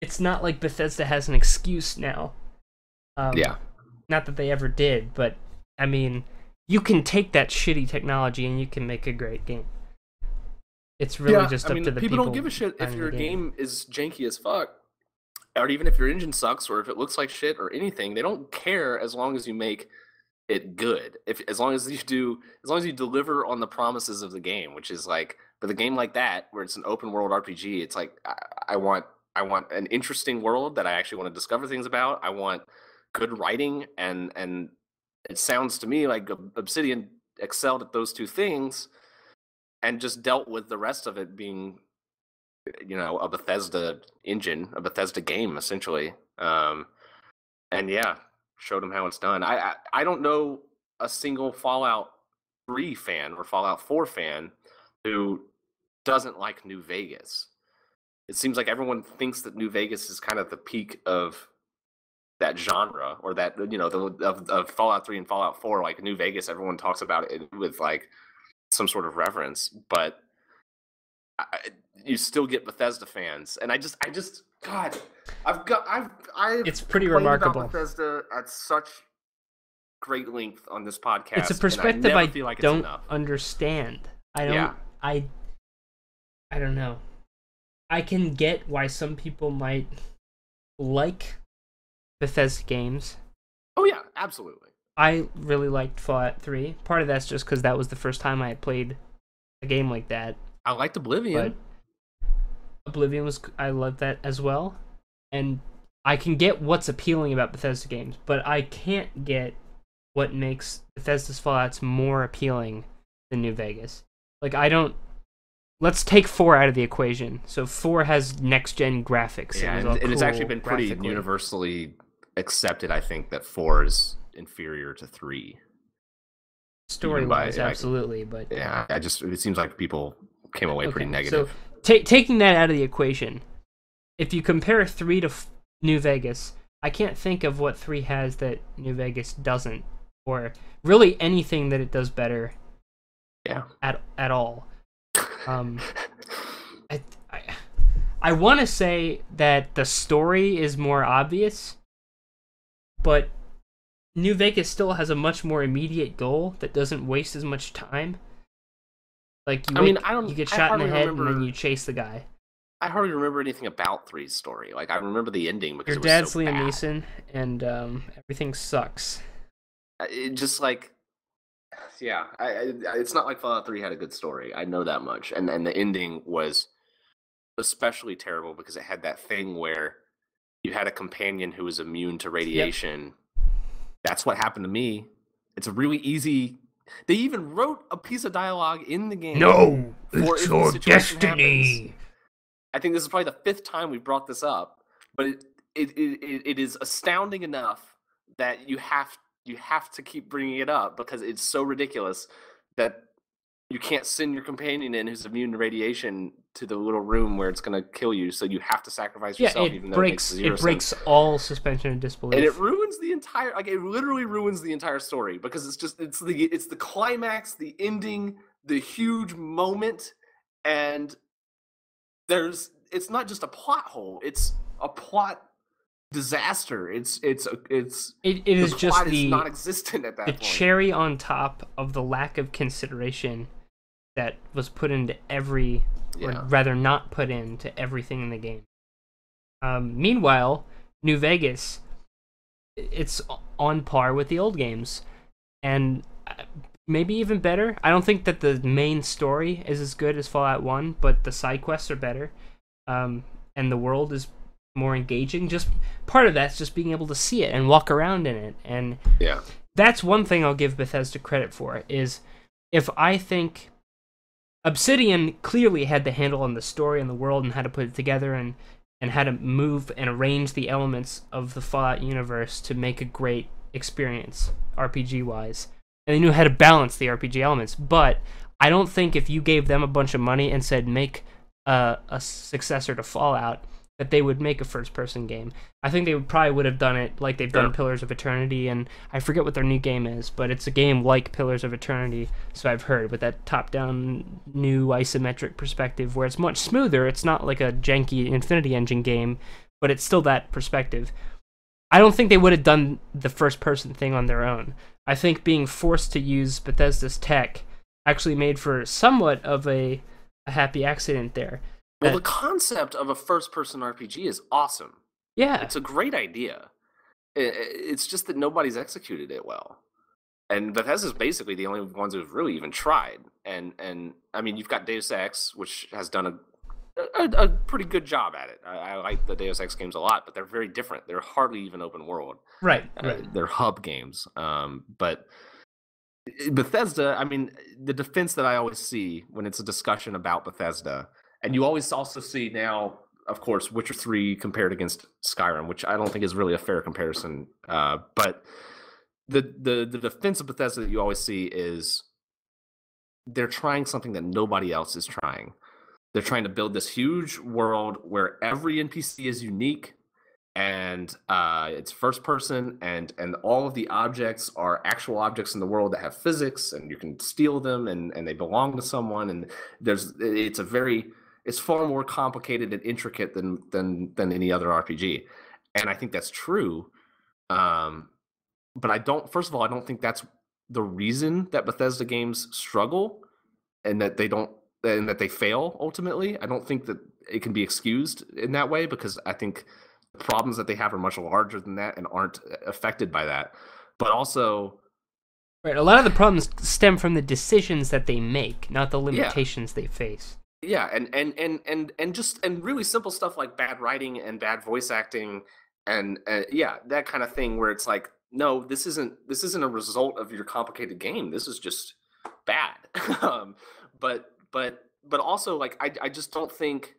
it's not like Bethesda has an excuse now. Um, Yeah. Not that they ever did, but I mean, you can take that shitty technology and you can make a great game. It's really yeah, just I up mean, to the people, people. don't give a shit if behind the your game is janky as fuck, or even if your engine sucks, or if it looks like shit, or anything. They don't care as long as you make it good. If as long as you do, as long as you deliver on the promises of the game, which is like with a game like that, where it's an open world RPG, it's like I, I want I want an interesting world that I actually want to discover things about. I want good writing, and and it sounds to me like Obsidian excelled at those two things and just dealt with the rest of it being you know a bethesda engine a bethesda game essentially. Um and yeah showed them how it's done. I i, I don't know a single fallout 3 fan or fallout 4 fan who doesn't like new vegas. It seems like everyone thinks that new vegas is kind of the peak of that genre or that you know the of, of fallout 3 and fallout 4 like new vegas everyone talks about it with like some sort of reverence, but I, you still get Bethesda fans, and I just, I just, God, I've got, I've, I've It's pretty remarkable. about Bethesda at such great length on this podcast. it's a perspective I, I, feel like don't understand. I don't. Yeah. I. I don't know. I can get why some people might like Bethesda games. Oh yeah, absolutely. I really liked Fallout 3. Part of that's just because that was the first time I had played a game like that. I liked Oblivion. But Oblivion was I love that as well, and I can get what's appealing about Bethesda games, but I can't get what makes Bethesda's Fallout's more appealing than New Vegas. Like I don't. Let's take four out of the equation. So four has next gen graphics. yeah, and, and it's actually been pretty universally accepted. I think that four is inferior to three. story wise, absolutely. But Yeah, I just it seems like people came away pretty negative. So ta- taking that out of the equation, if you compare three to f- New Vegas, I can't think of what three has that New Vegas doesn't, or really anything that it does better yeah. at at all. Um, I I, I want to say that the story is more obvious, but New Vegas still has a much more immediate goal that doesn't waste as much time. Like you, I mean, I don't- you get shot in the head and then remember- you chase the guy. I hardly remember anything about Three's story. Like I remember the ending because Your it was dad's so Liam bad. Neeson, and um, everything sucks. It just like, yeah, I, I, it's not like Fallout Three had a good story. I know that much, and and the ending was especially terrible because it had that thing where you had a companion who was immune to radiation. That's what happened to me. It's a really easy. They even wrote a piece of dialogue in the game. No, it's your destiny. I think this is probably the fifth time we've brought this up, but it it, it, it it is astounding enough that you have you have to keep bringing it up because it's so ridiculous that you can't send your companion in who's immune to radiation to the little room where it's going to kill you. So you have to sacrifice Yeah, yourself, it even though breaks. it It, makes zero breaks sense. all suspension of disbelief. And it ruins the entire like it literally ruins the entire story because it's just it's the it's the climax, the ending, the huge moment, and there's it's not just a plot hole, it's a plot disaster. It's it's it's it, it is just the is non-existent at that the point. cherry on top of the lack of consideration that was put into every, or rather not put into everything in the game. Um, meanwhile, New Vegas, it's on par with the old games, and uh, maybe even better. I don't think that the main story is as good as Fallout One, but the side quests are better, um, and the world is more engaging. Just part of that's just being able to see it and walk around in it, and yeah. that's one thing I'll give Bethesda credit for is if I think Obsidian clearly had the handle on the story and the world and how to put it together and and how to move and arrange the elements of the Fallout universe to make a great experience RPG wise. And they knew how to balance the RPG elements, but I don't think if you gave them a bunch of money and said make a, a successor to Fallout that they would make a first person game. I think they would probably would have done it like they've done Pillars of Eternity and I forget what their new game is, but it's a game like Pillars of Eternity, so I've heard with that top down new isometric perspective where it's much smoother. It's not like a janky Infinity Engine game, but it's still that perspective. I don't think they would have done the first person thing on their own. I think being forced to use Bethesda's tech actually made for somewhat of a, a happy accident there. Well, the concept of a first-person RPG is awesome. Yeah. It's a great idea. It's just that nobody's executed it well. And Bethesda's basically the only ones who've really even tried. And and I mean, you've got Deus Ex, which has done a a, a pretty good job at it. I, I like the Deus Ex games a lot, but they're very different. They're hardly even open world. Right. Uh, right. they're hub games. Um, but Bethesda, I mean, the defense that I always see when it's a discussion about Bethesda, and you always also see now, of course, Witcher Three compared against Skyrim, which I don't think is really a fair comparison. Uh, but the the the defense of Bethesda that you always see is they're trying something that nobody else is trying. They're trying to build this huge world where every NPC is unique and uh, it's first person and and all of the objects are actual objects in the world that have physics and you can steal them and and they belong to someone and there's it's a very it's far more complicated and intricate than than than any other RPG and I think that's true um but I don't first of all I don't think that's the reason that Bethesda games struggle and that they don't and that they fail ultimately I don't think that it can be excused in that way because I think the problems that they have are much larger than that and aren't affected by that. But also, Right. A lot of the problems stem from the decisions that they make, not the limitations they face. Yeah, and and and and and just and really simple stuff like bad writing and bad voice acting and uh, yeah, that kind of thing where it's like, no, this isn't this isn't a result of your complicated game. This is just bad. um, but but but also like I I just don't think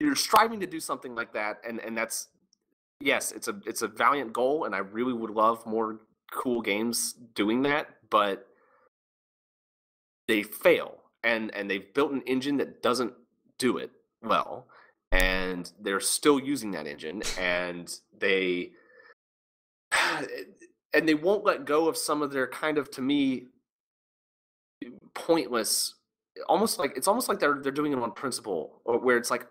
you're striving to do something like that and and that's yes it's a it's a valiant goal and i really would love more cool games doing that but they fail and and they've built an engine that doesn't do it well and they're still using that engine and they and they won't let go of some of their kind of to me pointless almost like it's almost like they're they're doing it on principle or where it's like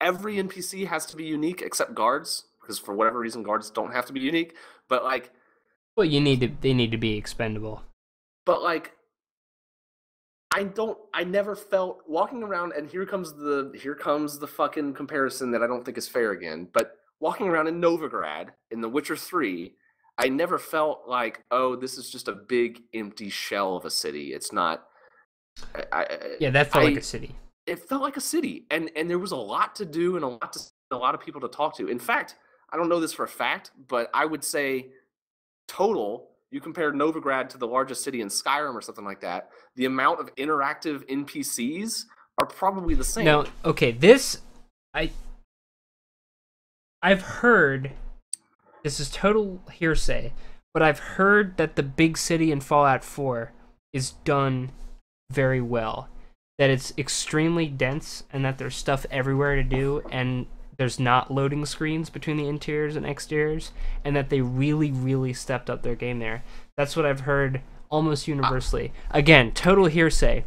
every npc has to be unique except guards because for whatever reason guards don't have to be unique but like Well, you need to. They need to be expendable. but like i don't i never felt walking around and here comes the here comes the fucking comparison that i don't think is fair again but walking around in novigrad in the witcher 3 I never felt like, oh, this is just a big empty shell of a city. It's not. I, I, Yeah, that felt I- like a city. it felt like a city, and and there was a lot to do and a lot to a lot of people to talk to. In fact, I don't know this for a fact, but I would say total. You compare Novigrad to the largest city in Skyrim or something like that. The amount of interactive NPCs are probably the same. Now, okay, this I I've heard this is total hearsay, but I've heard that the big city in Fallout 4 is done very well. That it's extremely dense and that there's stuff everywhere to do and there's not loading screens between the interiors and exteriors and that they really really stepped up their game there. That's what I've heard almost universally. Again, total hearsay.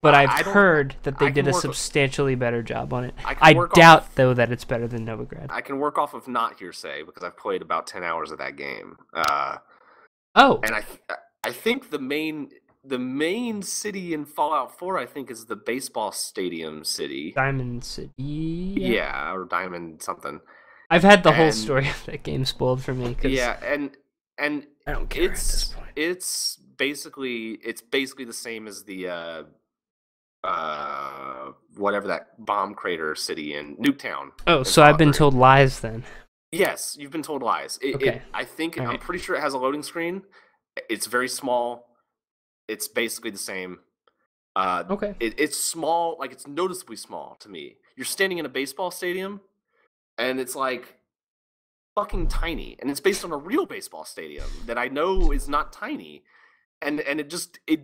But I- I've I heard that they did a with- substantially better job on it. I I doubt off- though that it's better than Novigrad. I can work off of not hearsay because I've played about ten hours of that game. Uh, Oh, and I th- I think the main the main city in Fallout 4 I think is the baseball stadium city. Diamond City. Yeah, or Diamond something. I've had the whole story of that game spoiled for me. 'cause Yeah, and and I don't care at this it's point. it's basically it's basically the same as the uh uh whatever that bomb crater city in Nuketown. Oh, so I've been told lies then. Yes, you've been told lies. It, it- Okay. I think I'm pretty sure it has a loading screen. It's very small. It's basically the same. Uh, Okay. it, it's small, like it's noticeably small to me. You're standing in a baseball stadium, and it's like fucking tiny, and it's based on a real baseball stadium that I know is not tiny, and and it just it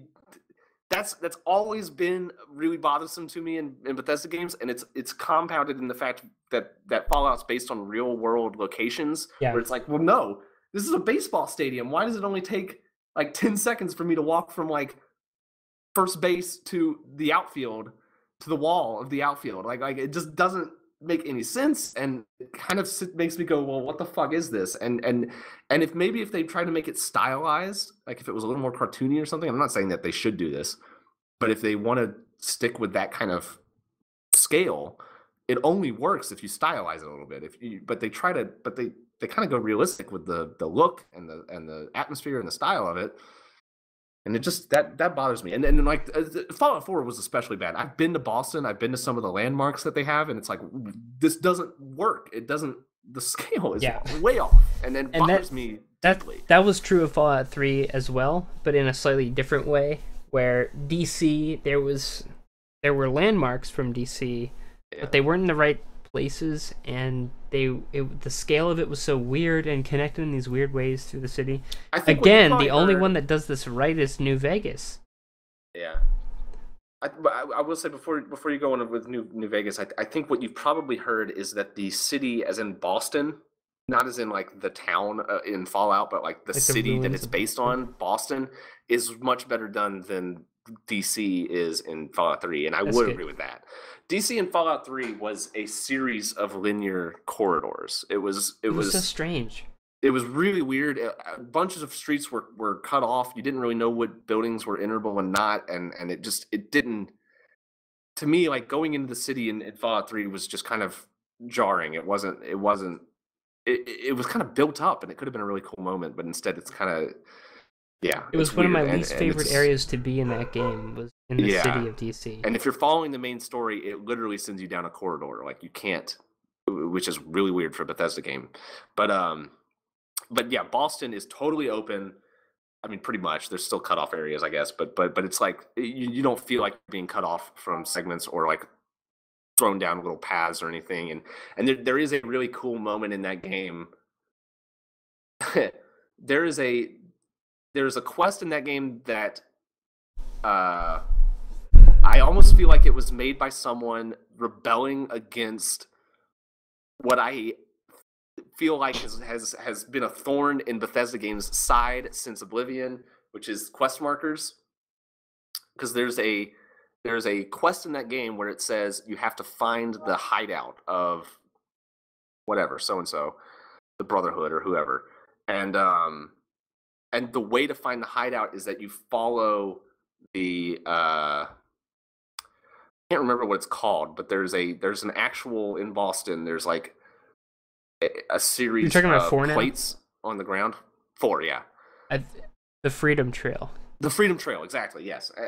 that's that's always been really bothersome to me in, in Bethesda games, and it's it's compounded in the fact that that Fallout's based on real world locations, Yeah. where it's like, well, no, this is a baseball stadium. Why does it only take like ten seconds for me to walk from like first base to the outfield to the wall of the outfield? Like like it just doesn't make any sense, and it kind of makes me go, well, what the fuck is this? And and and if maybe if they tried to make it stylized, like if it was a little more cartoony or something, I'm not saying that they should do this, but if they want to stick with that kind of scale, it only works if you stylize it a little bit. If you, but they try to, but they they kind of go realistic with the the look and the and the atmosphere and the style of it. And it just that that bothers me. And then like uh, Fallout 4 was especially bad. I've been to Boston. I've been to some of the landmarks that they have, and it's like this doesn't work. It doesn't. The scale is Yeah. way off, and then And that- bothers me That deeply. that was true of Fallout 3 as well, but in a slightly different way. Where DC, there was there were landmarks from DC, Yeah. but they weren't in the right places, and they it, the scale of it was so weird and connected in these weird ways through the city. I think Again, the only one that does this right is New Vegas. Yeah. I, I, will say before before you go on with New New Vegas, I, I think what you've probably heard is that the city, as in Boston, not as in like the town uh, in Fallout, but like the Like the city that it's based on, Boston, is much better done than DC is in Fallout 3, and I That's would good. agree with that. DC in Fallout 3 was a series of linear corridors. It was it, It was was so strange. it was really weird. Uh, uh, Bunches of streets were, were cut off. You didn't really know what buildings were innerable and not, and and it just it didn't. To me, like going into the city in, in Fallout Three was just kind of jarring. It wasn't. It wasn't. It it was kind of built up, and it could have been a really cool moment, but instead, it's kind of. Yeah, It was one of my and- least and favorite it's- areas to be in that game was in the Yeah. city of DC. And if you're following the main story, it literally sends you down a corridor. Like you can't, which is really weird for a Bethesda game. But um, but yeah, Boston is totally open. I mean, pretty much. There's still cut off areas, I guess, but but but it's like you, you don't feel like being cut off from segments or like thrown down little paths or anything. And and there, there is a really cool moment in that game. there is a there's a quest in that game that uh I almost feel like it was made by someone rebelling against what I feel like has has, has been a thorn in Bethesda games side since Oblivion, which is quest markers. Because there's a there's a quest in that game where it says you have to find the hideout of whatever, so and so, the Brotherhood or whoever. And um and the way to find the hideout is that you follow the uh I can't remember what it's called, but there's a there's an actual in Boston. There's like a, a series talking about of four now? plates on the ground. Four, yeah. I, the Freedom Trail. The Freedom Trail, exactly. Yes, Uh,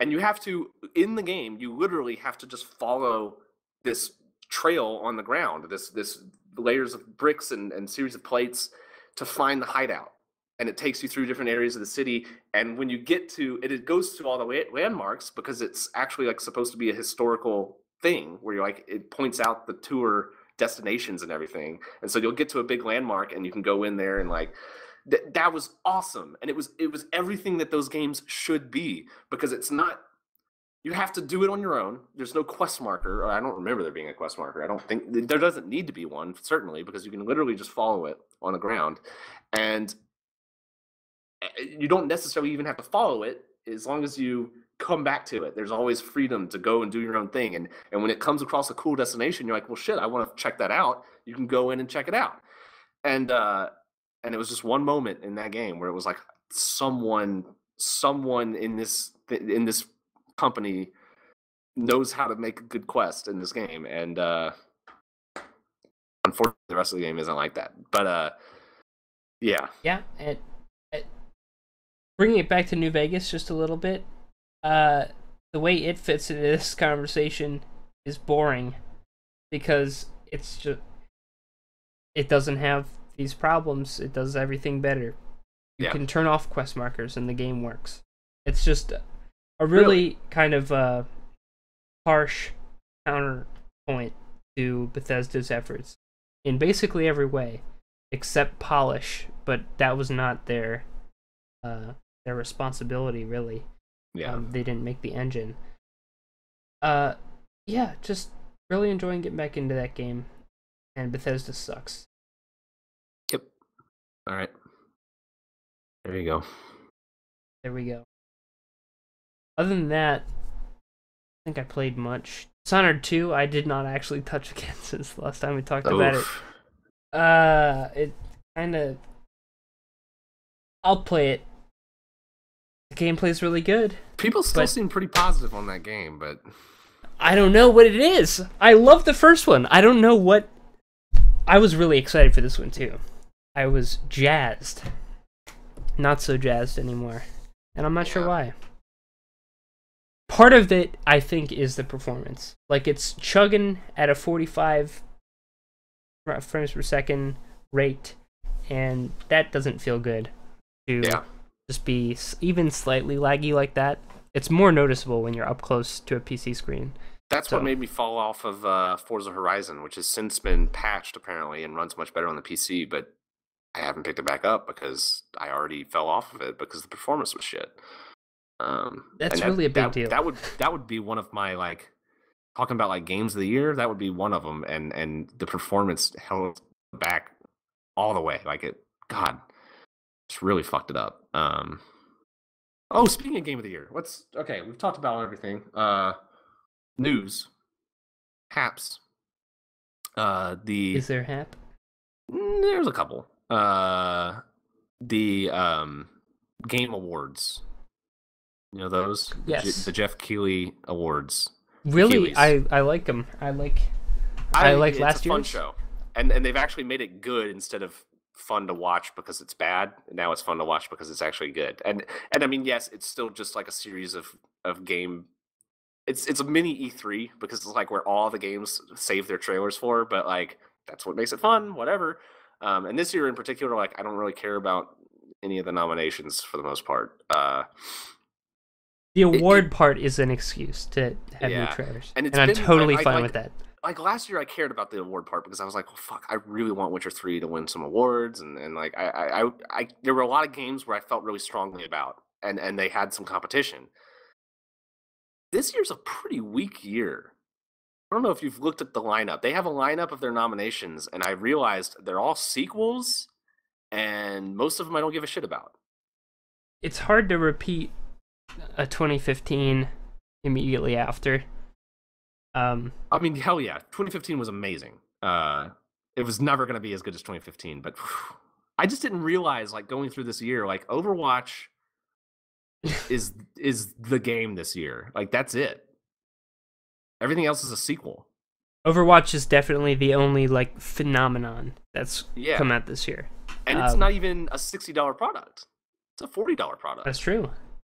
and you have to in the game. You literally have to just follow this trail on the ground. This this layers of bricks and, and series of plates to find the hideout. And it takes you through different areas of the city. And when you get to it, it goes to all the landmarks because it's actually like supposed to be a historical thing where you're like it points out the tour destinations and everything. And so you'll get to a big landmark and you can go in there and like th- that was awesome. And it was it was everything that those games should be because it's not you have to do it on your own. There's no quest marker. I don't remember there being a quest marker. I don't think there doesn't need to be one, certainly, because you can literally just follow it on the ground. And you don't necessarily even have to follow it as long as you come back to it. There's always freedom to go and do your own thing. And and when it comes across a cool destination, you're like, well shit, I want to check that out. You can go in and check it out. And uh and it was just one moment in that game where it was like someone someone in this in this company knows how to make a good quest in this game and uh unfortunately the rest of the game isn't like that but uh yeah Yeah, and bringing it back to New Vegas just a little bit, uh, the way it fits into this conversation is boring because it's just it doesn't have these problems. It does everything better. You Yeah. can turn off quest markers and the game works. It's just a really, kind of uh, harsh counterpoint to Bethesda's efforts in basically every way except polish, but that was not their uh, their responsibility really. yeah Um, they didn't make the engine. Uh, yeah, just really enjoying getting back into that game, and Bethesda sucks. yep all right there you go There we go. Other than that, I think I played much. Dishonored 2, I did not actually touch again since the last time we talked about it. Uh, it kind of. I'll play it. The gameplay's really good. people still But- seem pretty positive on that game but I don't know what it is. I love the first one. I don't know what. I was really excited for this one too. I was jazzed. Not so jazzed anymore. And I'm not sure why. Part of it, I think, is the performance. Like, it's chugging at a 45 frames per second rate, and that doesn't feel good to yeah just be even slightly laggy like that. It's more noticeable when you're up close to a PC screen. That's So- what made me fall off of uh, Forza Horizon, which has since been patched apparently and runs much better on the PC. But I haven't picked it back up because I already fell off of it because the performance was shit. Um, That's that- really a big that, deal. That would that would be one of my like talking about like games of the year. That would be one of them, and and the performance held back all the way. Like it, God, it's really fucked it up. Um, oh, speaking of game of the year, what's okay? We've talked about everything. Uh, news, Haps. Uh, the Is there hap? Mm, there's a couple. Uh, the um, game awards. You know those? The J- Yes. the Geoff Keighley Awards. Really, Achilles. I I like them. I like. I like last a fun year's. show, and and they've actually made it good instead of fun to watch because it's bad. Now it's fun to watch because it's actually good. And and I mean, yes, it's still just like a series of of game. It's it's a mini E3 because it's like where all the games save their trailers for, but like that's what makes it fun. Whatever. Um, and this year in particular, like I don't really care about any of the nominations for the most part. Uh, The it- award part is an excuse to have Yeah, new trailers, and and, it's I'm been- totally I- I fine like- with that. Like last year I cared about the award part because I was like, well, fuck, I really want Witcher three to win some awards, and, and like I, I, I, I, there were a lot of games where I felt really strongly about, and and they had some competition. This year's a pretty weak year. I don't know if you've looked at the lineup. They have a lineup of their nominations, and I realized they're all sequels, and most of them I don't give a shit about. It's hard to repeat a 2015 immediately after. Um, I mean, hell yeah, 2015 was amazing. Uh, it was never going to be as good as 2015, but whew, I just didn't realize, like going through this year, like Overwatch is is the game this year. Like that's it. Everything else is a sequel. Overwatch is definitely the only like phenomenon that's Yeah. come out this year. and it's Um, not even a sixty dollar product. It's a forty dollar product. That's true.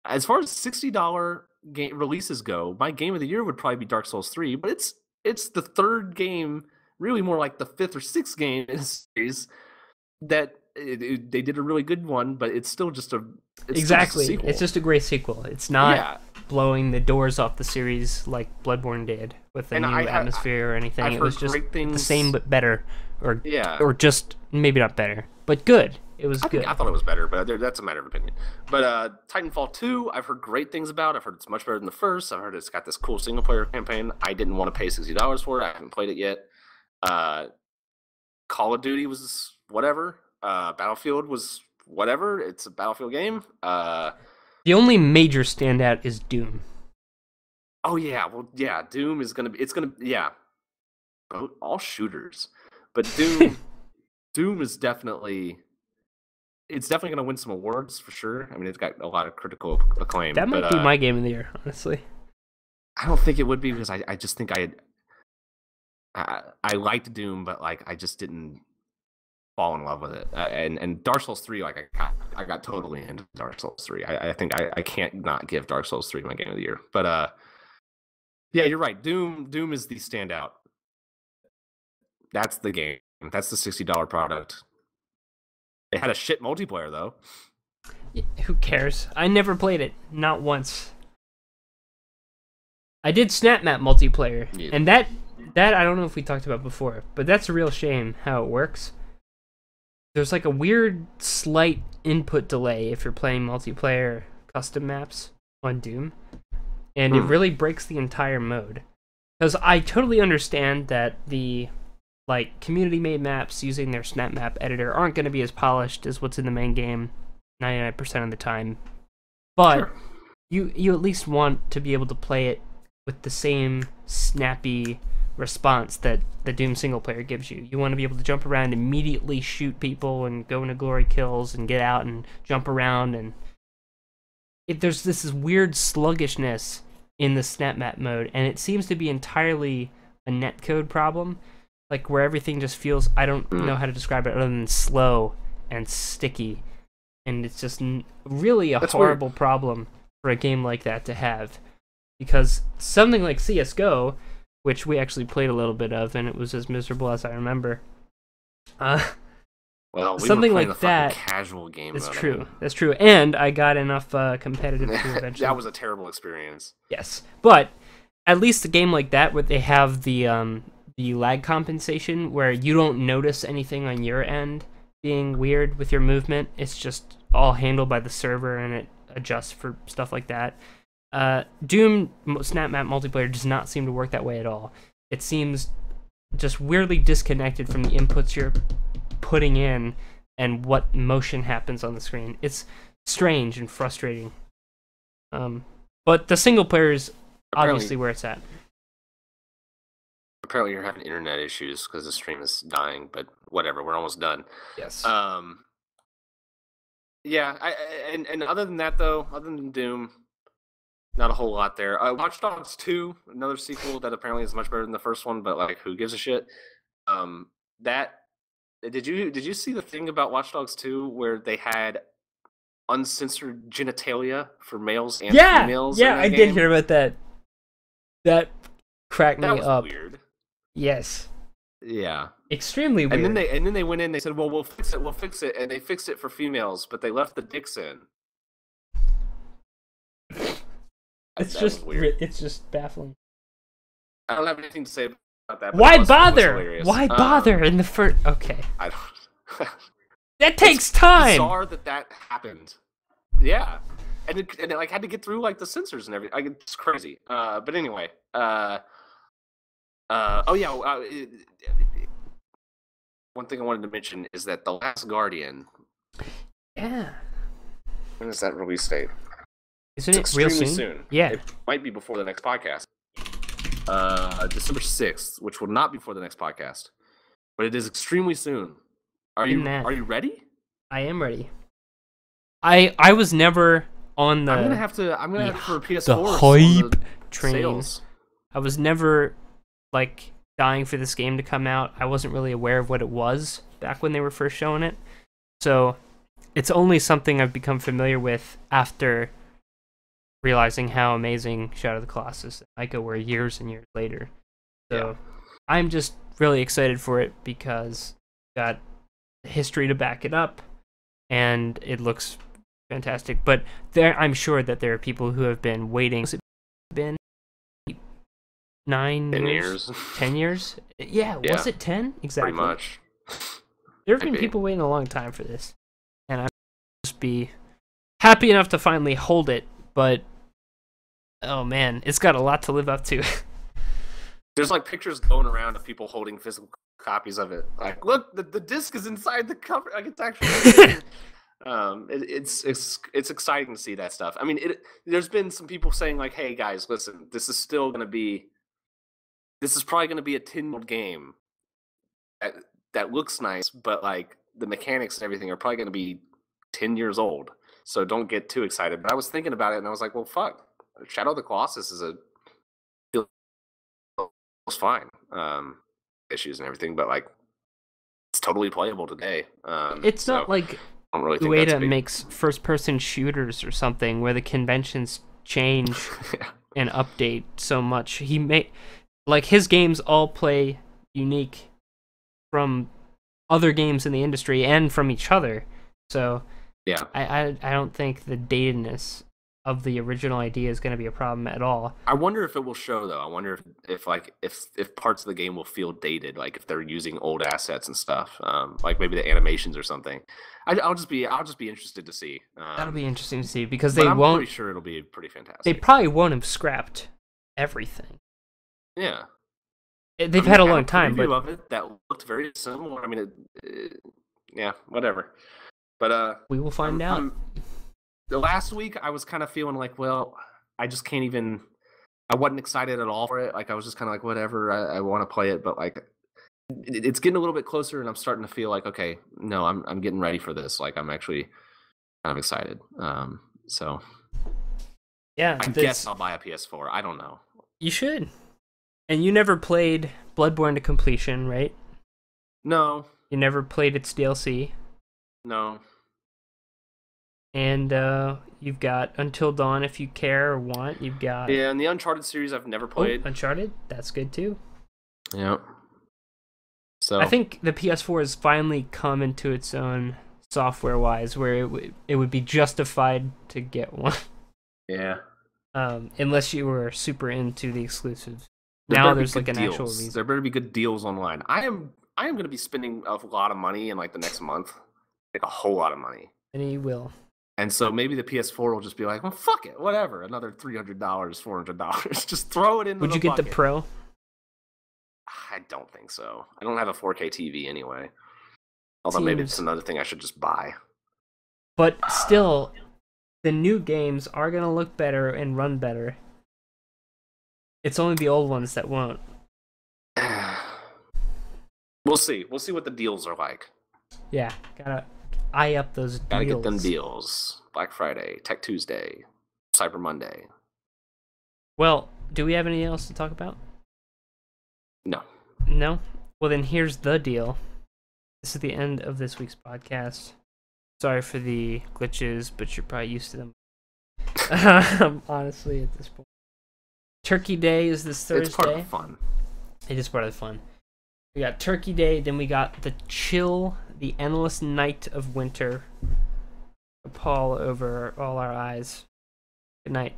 As far as sixty dollar game releases go, my game of the year would probably be Dark Souls three, but it's it's the third game, really more like the fifth or sixth game in the series that eh, it, it- they did a really good one, but it's still just a it's still just a exactly. It's just a great sequel. It's not yeah. blowing the doors off the series like Bloodborne did with a And new I atmosphere or anything. I've it was just great the same but better, or Yeah. or just maybe not better, but good. It was I, good. think, I thought it was better, but that's a matter of opinion. But uh, Titanfall 2, I've heard great things about. I've heard it's much better than the first. I've heard it's got this cool single player campaign. I didn't want to pay sixty dollars for it. I haven't played it yet. Uh, Call of Duty was whatever. Uh, Battlefield was whatever. It's a Battlefield game. Uh, The only major standout is Doom. oh yeah, well yeah, Doom is gonna be. It's gonna yeah, all shooters, but Doom, Doom is definitely. It's definitely going to win some awards for sure. I mean, it's got a lot of critical acclaim. That might but, be uh, my game of the year, honestly. I don't think it would be because I, I just think I, I I liked Doom, but like I just didn't fall in love with it. Uh, and and Dark Souls three, like I got I got totally into Dark Souls three. I, I think I, I can't not give Dark Souls three my game of the year. But uh, yeah, you're right. Doom Doom is the standout. That's the game. That's the sixty dollar product. It had a shit multiplayer though. Who cares? I never played it, not once. I did Snap Map multiplayer, Yeah. and that that I don't know if we talked about before, but that's a real shame how it works. There's like a weird slight input delay if you're playing multiplayer custom maps on Doom, and it Hmm. really breaks the entire mode. Because I totally understand that the like community made maps using their Snap Map editor aren't going to be as polished as what's in the main game 99% of the time. But Sure. you you at least want to be able to play it with the same snappy response that the Doom single player gives you. You want to be able to jump around, immediately shoot people, and go into glory kills, and get out and jump around. And if there's this weird sluggishness in the snap map mode, and it seems to be entirely a netcode problem, like where everything just feels I don't Mm. know how to describe it other than slow and sticky, and it's just n- really a That's weird. horrible problem for a game like that to have because something like CS:GO, which we actually played a little bit of, and it was as miserable as I remember. Uh, Well, we Something like the that casual game. that's true. mean. That's true, and I got enough uh, competitive to eventually. that was a terrible experience. Yes, but at least a game like that, where they have the um the lag compensation, where you don't notice anything on your end being weird with your movement. It's just all handled by the server, and it adjusts for stuff like that. Uh, Doom m- Snap Map multiplayer does not seem to work that way at all. It seems just weirdly disconnected from the inputs you're putting in and what motion happens on the screen. It's strange and frustrating. Um, but the single player is Apparently- obviously where it's at. Apparently, you're having internet issues because the stream is dying. But whatever, we're almost done. Yes. Um, yeah, I, and and other than that though, other than Doom, not a whole lot there. Uh, Watch Dogs Two, another sequel that apparently is much better than the first one, but like, who gives a shit? Um, that did you did you see the thing about Watch Dogs Two where they had uncensored genitalia for males and yeah, females? yeah, I did hear about that. That cracked that me was up. weird. Yes, Yeah. extremely weird. And then they and then they went in. They said, "Well, we'll fix it. We'll fix it." And they fixed it for females, but they left the dicks in. it's That just weird. it's just baffling. I don't have anything to say about that. Why it was- bother? Why Um, bother in the first? Okay, I don't. that takes time. Bizarre that that happened. Yeah, and it, and it like had to get through like the censors and everything. Like, it's crazy. Uh, but anyway. Uh, uh, oh yeah. Uh, it- it- one thing I wanted to mention is that the Last Guardian. Yeah, When is that release date? isn't It's it real extremely soon? soon. Yeah. It might be before the next podcast. Uh, December sixth, which will not be before the next podcast, but it is extremely soon. Are you that- are you ready? I am ready. I I was never on the I'm gonna have to. I'm gonna the- have to for PS4. the on hype the train. sales. I was never like dying for this game to come out. I wasn't really aware of what it was back when they were first showing it. So it's only something I've become familiar with after realizing how amazing Shadow of the Colossus and Ico were years and years later. So Yeah. I'm just really excited for it because got history to back it up and it looks fantastic. But there I'm sure that there are people who have been waiting. Has it been nine Ten years? years, Ten years? Yeah, was it ten? Exactly. pretty much. There have been Maybe. people waiting a long time for this, and I'm just be happy enough to finally hold it. But oh man, it's got a lot to live up to. There's like pictures going around of people holding physical copies of it. Like, look, the, the disc is inside the cover. Like, it's actually. um, it, it's it's it's exciting to see that stuff. I mean, it. There's been some people saying like, "Hey guys, listen, this is still going to be. This is probably going to be a ten-year-old game. That that looks nice, but like the mechanics and everything are probably going to be ten years old. So don't get too excited. But I was thinking about it, and I was like, well, fuck. Shadow of the Colossus is a was fine. Um, issues and everything, but like it's totally playable today. Um, it's not like really Ueda makes first-person shooters or something where the conventions change yeah. and update so much. He made like his games all play unique from other games in the industry and from each other. So yeah, I I, I don't think the datedness of the original idea is going to be a problem at all. I wonder if it will show though. I wonder if, if like if if parts of the game will feel dated, like if they're using old assets and stuff, um, like maybe the animations or something. I, I'll just be I'll just be interested to see. Um, That'll be interesting to see because they I'm won't. pretty sure it'll be pretty fantastic. They probably won't have scrapped everything. Yeah, Eh, They've I mean, had a long time, but of it that looked very similar. I mean, it, it, yeah, whatever. But uh, we will find I'm- out. I'm- the last week, I was kind of feeling like, well, I just can't even. I wasn't excited at all for it. Like I was just kind of like, whatever. I, I want to play it, but like, it, it's getting a little bit closer, and I'm starting to feel like, okay, no, I'm I'm getting ready for this. Like I'm actually kind of excited. Um, so yeah, I this- guess I'll buy a PS4. I don't know. you should. And you never played Bloodborne to completion, right? No, You never played its DLC. no. And uh, you've got Until Dawn if you care or want. You've got Yeah, and the Uncharted series I've never Oh, played. Uncharted. That's good too. yeah. So I think the PS4 has finally come into its own software wise, where it, w- it would be justified to get one, yeah. um, unless you were super into the exclusives. There now there's like an actual deals. reason. There better be good deals online. I am I am going to be spending a lot of money in like the next month, like a whole lot of money. And he will. And so maybe the PS4 will just be like, well, fuck it, whatever, another three hundred dollars, four hundred dollars, just throw it in. Would you get the. Pro? I don't think so. I don't have a 4K TV anyway. Although maybe it's another thing I should just buy. But still, the new games are gonna look better and run better. It's only the old ones that won't. we'll see. We'll see what the deals are like. Yeah, gotta eye up those deals. Gotta get them deals. Black Friday, Tech Tuesday, Cyber Monday. Well, do we have anything else to talk about? No. No? Well, then here's the deal. This is the end of this week's podcast. Sorry for the glitches, but you're probably used to them. um, honestly, at this point. Turkey Day is this Thursday. It's part of the fun. It is part of the fun. We got Turkey Day, then we got the chill, the endless night of winter. A pall over all our eyes. Good night.